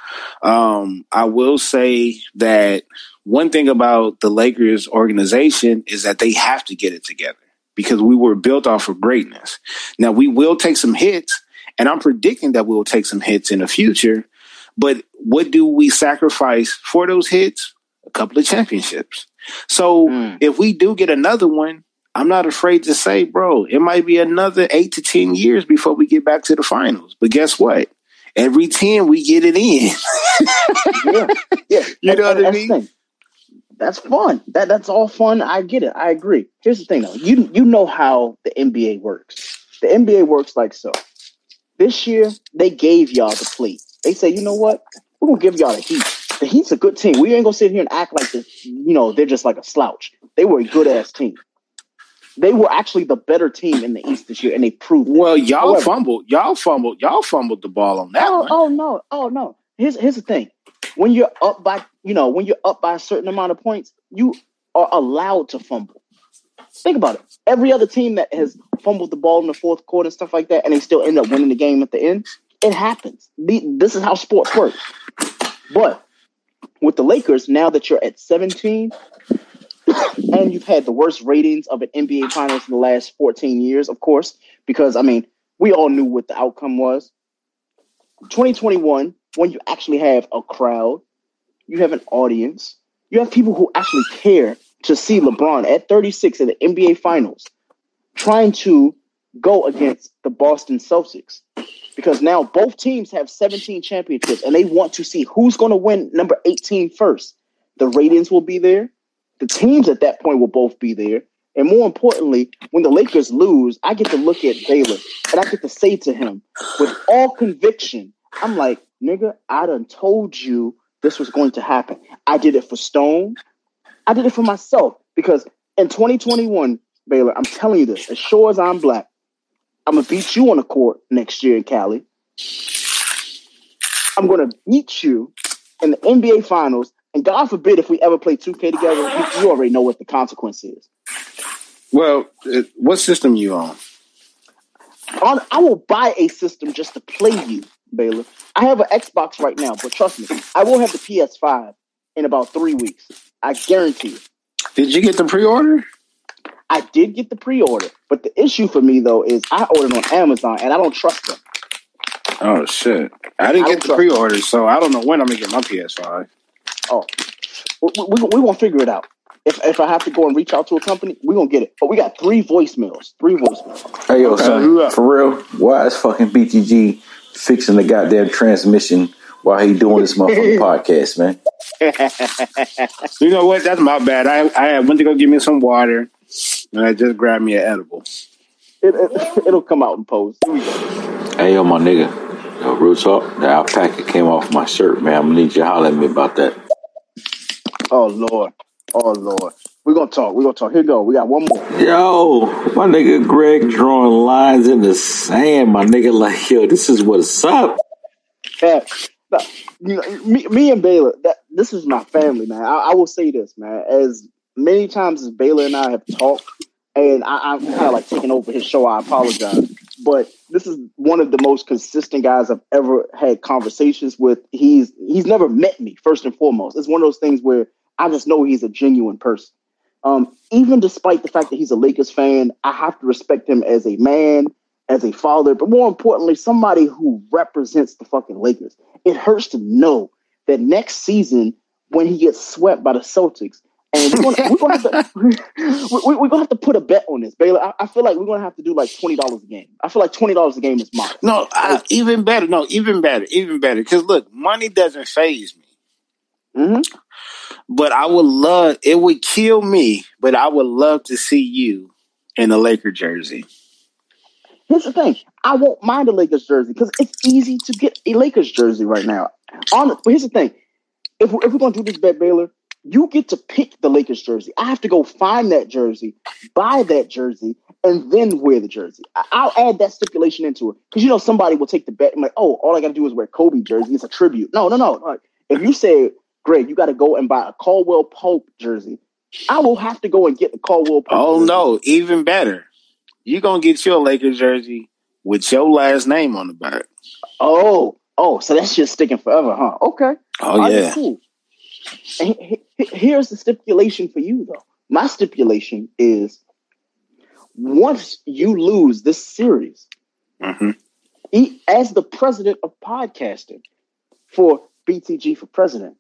um, I will say that one thing about the Lakers organization is that they have to get it together because we were built off of greatness. Now we will take some hits, and I'm predicting that we will take some hits in the future. But what do we sacrifice for those hits? A couple of championships. So Mm. if we do get another one, I'm not afraid to say, bro, it might be another eight to 10 years before we get back to the finals. But guess what? Every 10, we get it in. yeah, yeah. You know what I mean? That's fun. That that's all fun. I get it. I agree. Here's the thing, though. You you know how the NBA works. The NBA works like so. This year they gave y'all the plate. They say, you know what? We're gonna give y'all the Heat. The Heat's a good team. We ain't gonna sit here and act like this. You know, they're just like a slouch. They were a good ass team. They were actually the better team in the East this year, and they proved. it. Well, y'all However- fumbled. Y'all fumbled. Y'all fumbled the ball on that oh, one. oh no, oh no. Here's here's the thing. When you're up by you know, when you're up by a certain amount of points, you are allowed to fumble. Think about it. Every other team that has fumbled the ball in the fourth quarter and stuff like that, and they still end up winning the game at the end, it happens. The- This is how sports work. But with the Lakers, now that you're at 17, and you've had the worst ratings of an NBA Finals in the last 14 years, of course, because I mean, we all knew what the outcome was. 2021, when you actually have a crowd, you have an audience, you have people who actually care to see LeBron at 36 in the NBA Finals trying to go against the Boston Celtics. Because now both teams have 17 championships and they want to see who's going to win number 18 first. The ratings will be there. The teams at that point will both be there. And more importantly, when the Lakers lose, I get to look at Baylor and I get to say to him with all conviction, I'm like, nigga, I done told you this was going to happen. I did it for Stone. I did it for myself because in 2021, Baylor, I'm telling you this, as sure as I'm black, I'm gonna beat you on the court next year in Cali. I'm gonna beat you in the NBA Finals, and God forbid if we ever play 2K together, you, you already know what the consequence is. Well, what system you on? On, I will buy a system just to play you, Baylor. I have an Xbox right now, but trust me, I will have the PS5 in about three weeks. I guarantee you. Did you get the pre-order? I did get the pre-order, but the issue for me though is I ordered on Amazon and I don't trust them. Oh shit! I didn't I get the pre-order, so I don't know when I'm gonna get my PS5. Oh, we, we, we gonna figure it out. If if I have to go and reach out to a company, we're gonna get it. But we got three voicemails. Three voicemails. Hey yo, Okay. son, for real, why is fucking BTG fixing the goddamn transmission while he doing this motherfucking podcast, man? You know what? That's my bad. I I went to go get me some water, and I just grabbed me an edible. It, it, it'll come out in post. Here we go. Hey yo, my nigga, yo, real talk, the alpaca came off my shirt, man. I'm gonna need you to holler at me about that. Oh lord. Oh lord. We're gonna talk. We're gonna talk. Here we go. We got one more. Yo, my nigga Greg drawing lines in the sand, my nigga. Like, yo, this is what's up. Yeah. Now, you know, me, me and Baylor, that this is my family, man. I, I will say this, man. As many times as Baylor and I have talked, and I, I'm kind of like taking over his show. I apologize, but this is one of the most consistent guys I've ever had conversations with. He's he's never met me first and foremost. It's one of those things where I just know he's a genuine person. Um, even despite the fact that he's a Lakers fan, I have to respect him as a man, as a father, but more importantly, somebody who represents the fucking Lakers. It hurts to know that next season, when he gets swept by the Celtics, and we're gonna, we're gonna have to we, we're gonna have to put a bet on this, Baylor. I, I feel like we're gonna have to do like twenty dollars a game. I feel like twenty dollars a game is modest. No, I, even better. No, even better. Even better. Because look, money doesn't faze me. hmm But I would love. It would kill me, but I would love to see you in a Laker jersey. Here's the thing: I won't mind a Lakers jersey because it's easy to get a Lakers jersey right now. On, but here's the thing: if we're, if we're gonna do this bet, Baylor, you get to pick the Lakers jersey. I have to go find that jersey, buy that jersey, and then wear the jersey. I'll add that stipulation into it because you know somebody will take the bet and like, oh, all I got to do is wear Kobe jersey. It's a tribute. No, no, no. Like, if you say, Greg, you got to go and buy a Caldwell Pope jersey, I will have to go and get the Caldwell. Pope Oh jersey. no, even better. You're gonna get your Lakers jersey with your last name on the back. Oh, oh, so that's just sticking forever, huh? Okay. Oh All yeah. cool. And he- he- here's the stipulation for you, though. My stipulation is once you lose this series, hmm he, as the president of podcasting, for BTG for president.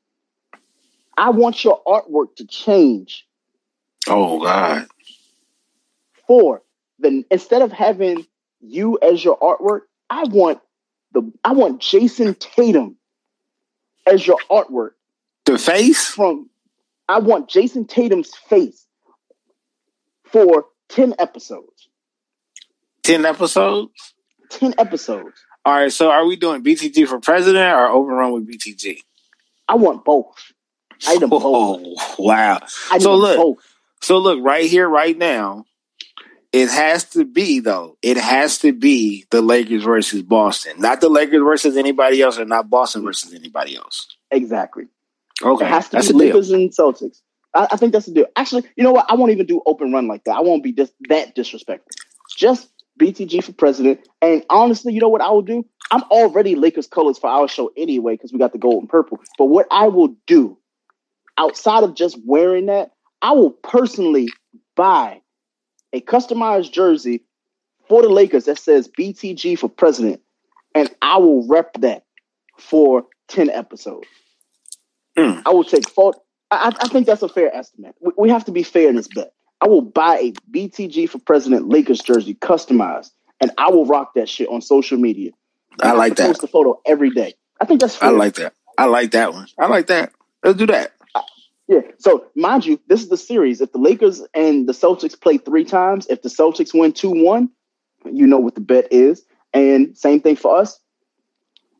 I want your artwork to change. Oh God. For the instead of having you as your artwork, I want the I want Jayson Tatum as your artwork. The face from I want Jayson Tatum's face for 10 episodes. 10 episodes? 10 episodes. All right, so are we doing BTG for president or overrun with BTG? I want both. I need them. Oh, wow. I so look, so look right here, right now. It has to be though. It has to be the Lakers versus Boston, not the Lakers versus anybody else, or not Boston versus anybody else. Exactly. Okay, It has to that's be deal. Lakers and Celtics. I, I think that's the deal. Actually, you know what? I won't even do open run like that. I won't be just that disrespectful. Just BTG for president. And honestly, you know what I will do? I'm already Lakers colors for our show anyway because we got the gold and purple. But what I will do outside of just wearing that, I will personally buy a customized jersey for the Lakers that says BTG for president, and I will rep that for 10 episodes. Hmm. I will take photo. I, I think that's a fair estimate. We, we have to be fair in this bet. I will buy a BTG for president Lakers jersey customized, and I will rock that shit on social media. I like that. Post a photo every day. I think that's fair. I like that. I like that one. I like that. Let's do that. Yeah. So mind you, this is the series. If the Lakers and the Celtics play three times, if the Celtics win two one, you know what the bet is. And same thing for us.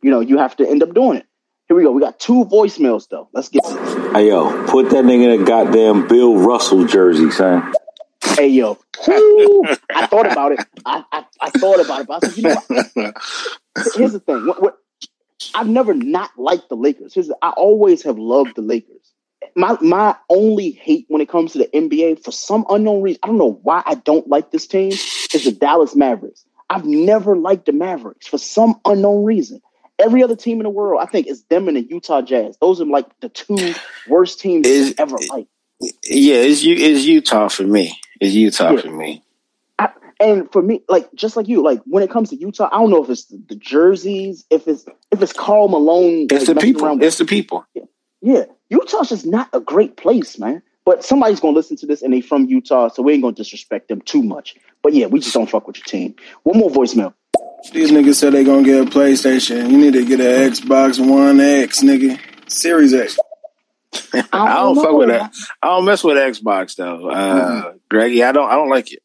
You know, you have to end up doing it. Here we go. We got two voicemails though. Let's get it. Hey yo, put that nigga in a goddamn Bill Russell jersey, son. Hey yo. Woo! I thought about it. I, I I thought about it, but I said, you know what? Here's the thing. What, what I've never not liked the Lakers. Here's the, I always have loved the Lakers. My my only hate when it comes to the NBA, for some unknown reason, I don't know why I don't like this team, is the Dallas Mavericks. I've never liked the Mavericks for some unknown reason. Every other team in the world, I think, is them and the Utah Jazz. Those are like the two worst teams Is- ever liked. Yeah, it's Utah for me. It's Utah Yeah. for me. I, and for me, like just like you, like when it comes to Utah, I don't know if it's the, the jerseys, if it's if it's Karl Malone. It's like, the people. with- It's the people. yeah, Utah's just not a great place, man. But somebody's gonna listen to this and they from Utah, so we ain't gonna disrespect them too much. But yeah, we just don't fuck with your team. One more voicemail. These niggas said they gonna get a PlayStation. You need to get an Xbox One X, nigga. Series X. I don't know, fuck with that. I don't mess with Xbox though. Uh, Greggy, I don't. I don't like it.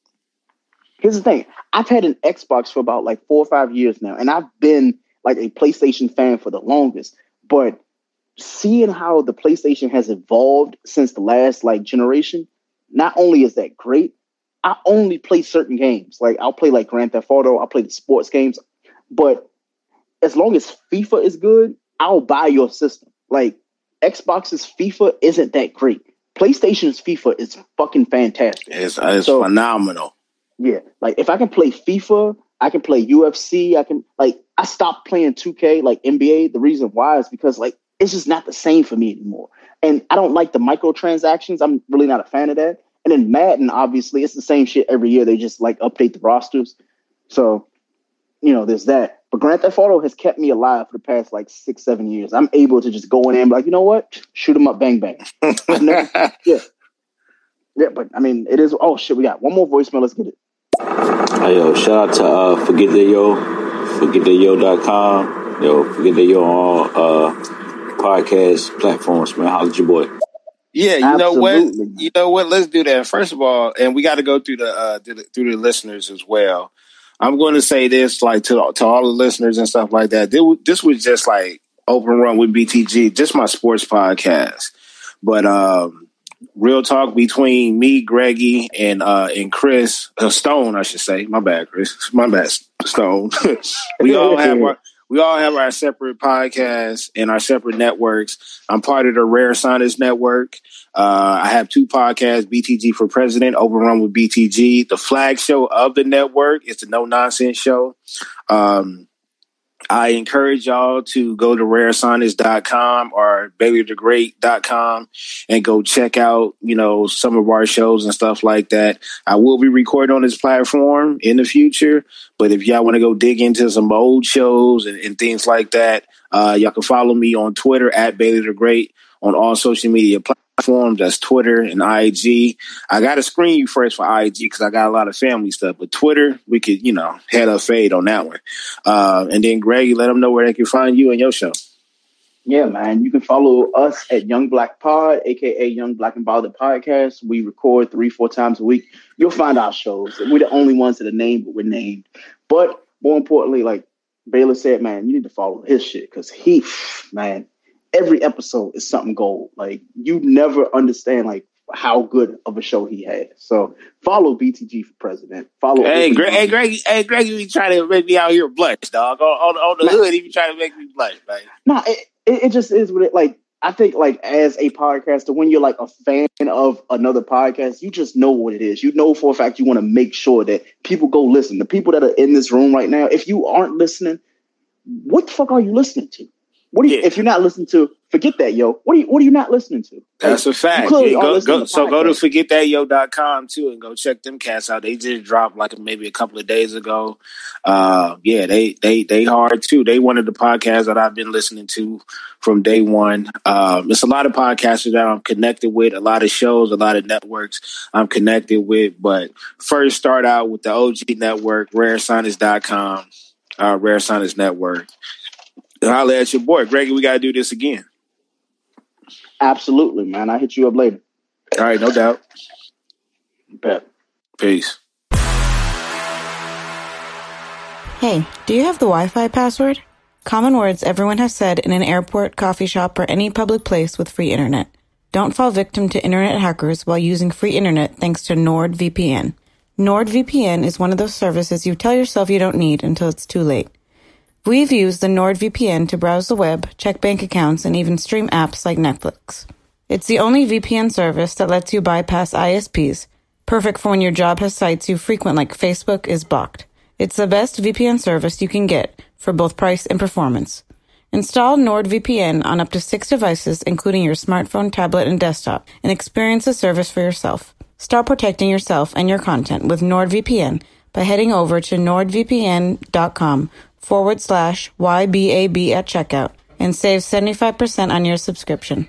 Here's the thing. I've had an Xbox for about like four or five years now, and I've been like a PlayStation fan for the longest. But seeing how the PlayStation has evolved since the last like generation, not only is that great, I only play certain games. Like I'll play like Grand Theft Auto, I'll play the sports games, but as long as FIFA is good, I'll buy your system. Like Xbox's FIFA isn't that great. PlayStation's FIFA is fucking fantastic. It's, it's So- phenomenal. Yeah, like if I can play FIFA, I can play UFC. I can like I stopped playing 2K like NBA. The reason why is because like it's just not the same for me anymore, and I don't like the microtransactions. I'm really not a fan of that. And then Madden, obviously, it's the same shit every year. They just like update the rosters. So, you know, there's that. But Grand Theft Auto has kept me alive for the past like six, seven years. I'm able to just go in there and be like, you know what? Shoot them up, bang bang. Never, yeah, yeah. But I mean, it is. Oh shit, we got one more voicemail. Let's get it. Hey yo, shout out to uh Forget That Yo, forgetthatyo.com. Yo, Forget That Yo on all uh podcast platforms, man. Holla at your boy. Yeah, you know what? You know what? Let's do that. First of all, and we got to go through the uh through the, through the listeners as well. I'm going to say this like to to all the listeners and stuff like that. This, was- this was just like open run with BTG, just my sports podcast. But um real talk between me, Greggy, and uh and Chris uh, Stone, I should say. My bad, Chris. My bad, Stone. we all have our we all have our separate podcasts and our separate networks. I'm part of the Rare Sonics Network. Uh, I have two podcasts, BTG for President, Overrun with BTG. The flag show of the network is the No Nonsense Show. Um, I encourage y'all to go to raresonics.com or baileythegreat.com and go check out, you know, some of our shows and stuff like that. I will be recording on this platform in the future, but if y'all want to go dig into some old shows and, and things like that, uh, y'all can follow me on Twitter at Bailey the Great on all social media platforms platforms. That's Twitter and IG. I got to screen you first for IG because I got a lot of family stuff. But Twitter, we could, you know, head up fade on that one. Uh, and then Greg, let them know where they can find you and your show. Yeah, man. You can follow us at Young Black Pod, aka Young Black and Bothered Podcast. We record three, four times a week. You'll find our shows. We're the only ones that are named, but we're named. But more importantly, like Baylor said, man, you need to follow his shit because he, man, every episode is something gold. Like you never understand like how good of a show he had. So follow BTG for president. Follow. Hey, Greg. Hey, Greg. Hey, Greg. You be trying to make me out here blush, dog. On, on, on the hood, he be trying to make me blush, man. No, nah, it, it, it just is what it like. I think like as a podcaster, when you're like a fan of another podcast, you just know what it is. You know for a fact you want to make sure that people go listen. The people that are in this room right now, if you aren't listening, what the fuck are you listening to? What do you, yeah. if you're not listening to, forget that, yo. What are you, what are you not listening to? That's a fact. Yeah, go, go, so go to forgetthatyo.com too and go check them cats out. They just dropped like maybe a couple of days ago. Uh, yeah, they, they, they hard too. They one of the podcasts that I've been listening to from day one. Um, it's a lot of podcasters that I'm connected with, a lot of shows, a lot of networks I'm connected with. But first start out with the OG network, raresonics.com, uh, Rare Sonics Network holler at your boy. Greggy, we got to do this again. Absolutely, man. I'll hit you up later. All right, no doubt. Bet. Peace. Hey, do you have the Wi Fi password? Common words everyone has said in an airport, coffee shop, or any public place with free internet. Don't fall victim to internet hackers while using free internet thanks to NordVPN. NordVPN is one of those services you tell yourself you don't need until it's too late. We've used the NordVPN to browse the web, check bank accounts, and even stream apps like Netflix. It's the only VPN service that lets you bypass ISPs, perfect for when your job has sites you frequent like Facebook is blocked. It's the best VPN service you can get for both price and performance. Install NordVPN on up to six devices, including your smartphone, tablet, and desktop, and experience the service for yourself. Start protecting yourself and your content with NordVPN by heading over to nordvpn.com forward slash YBAB at checkout and save 75% on your subscription.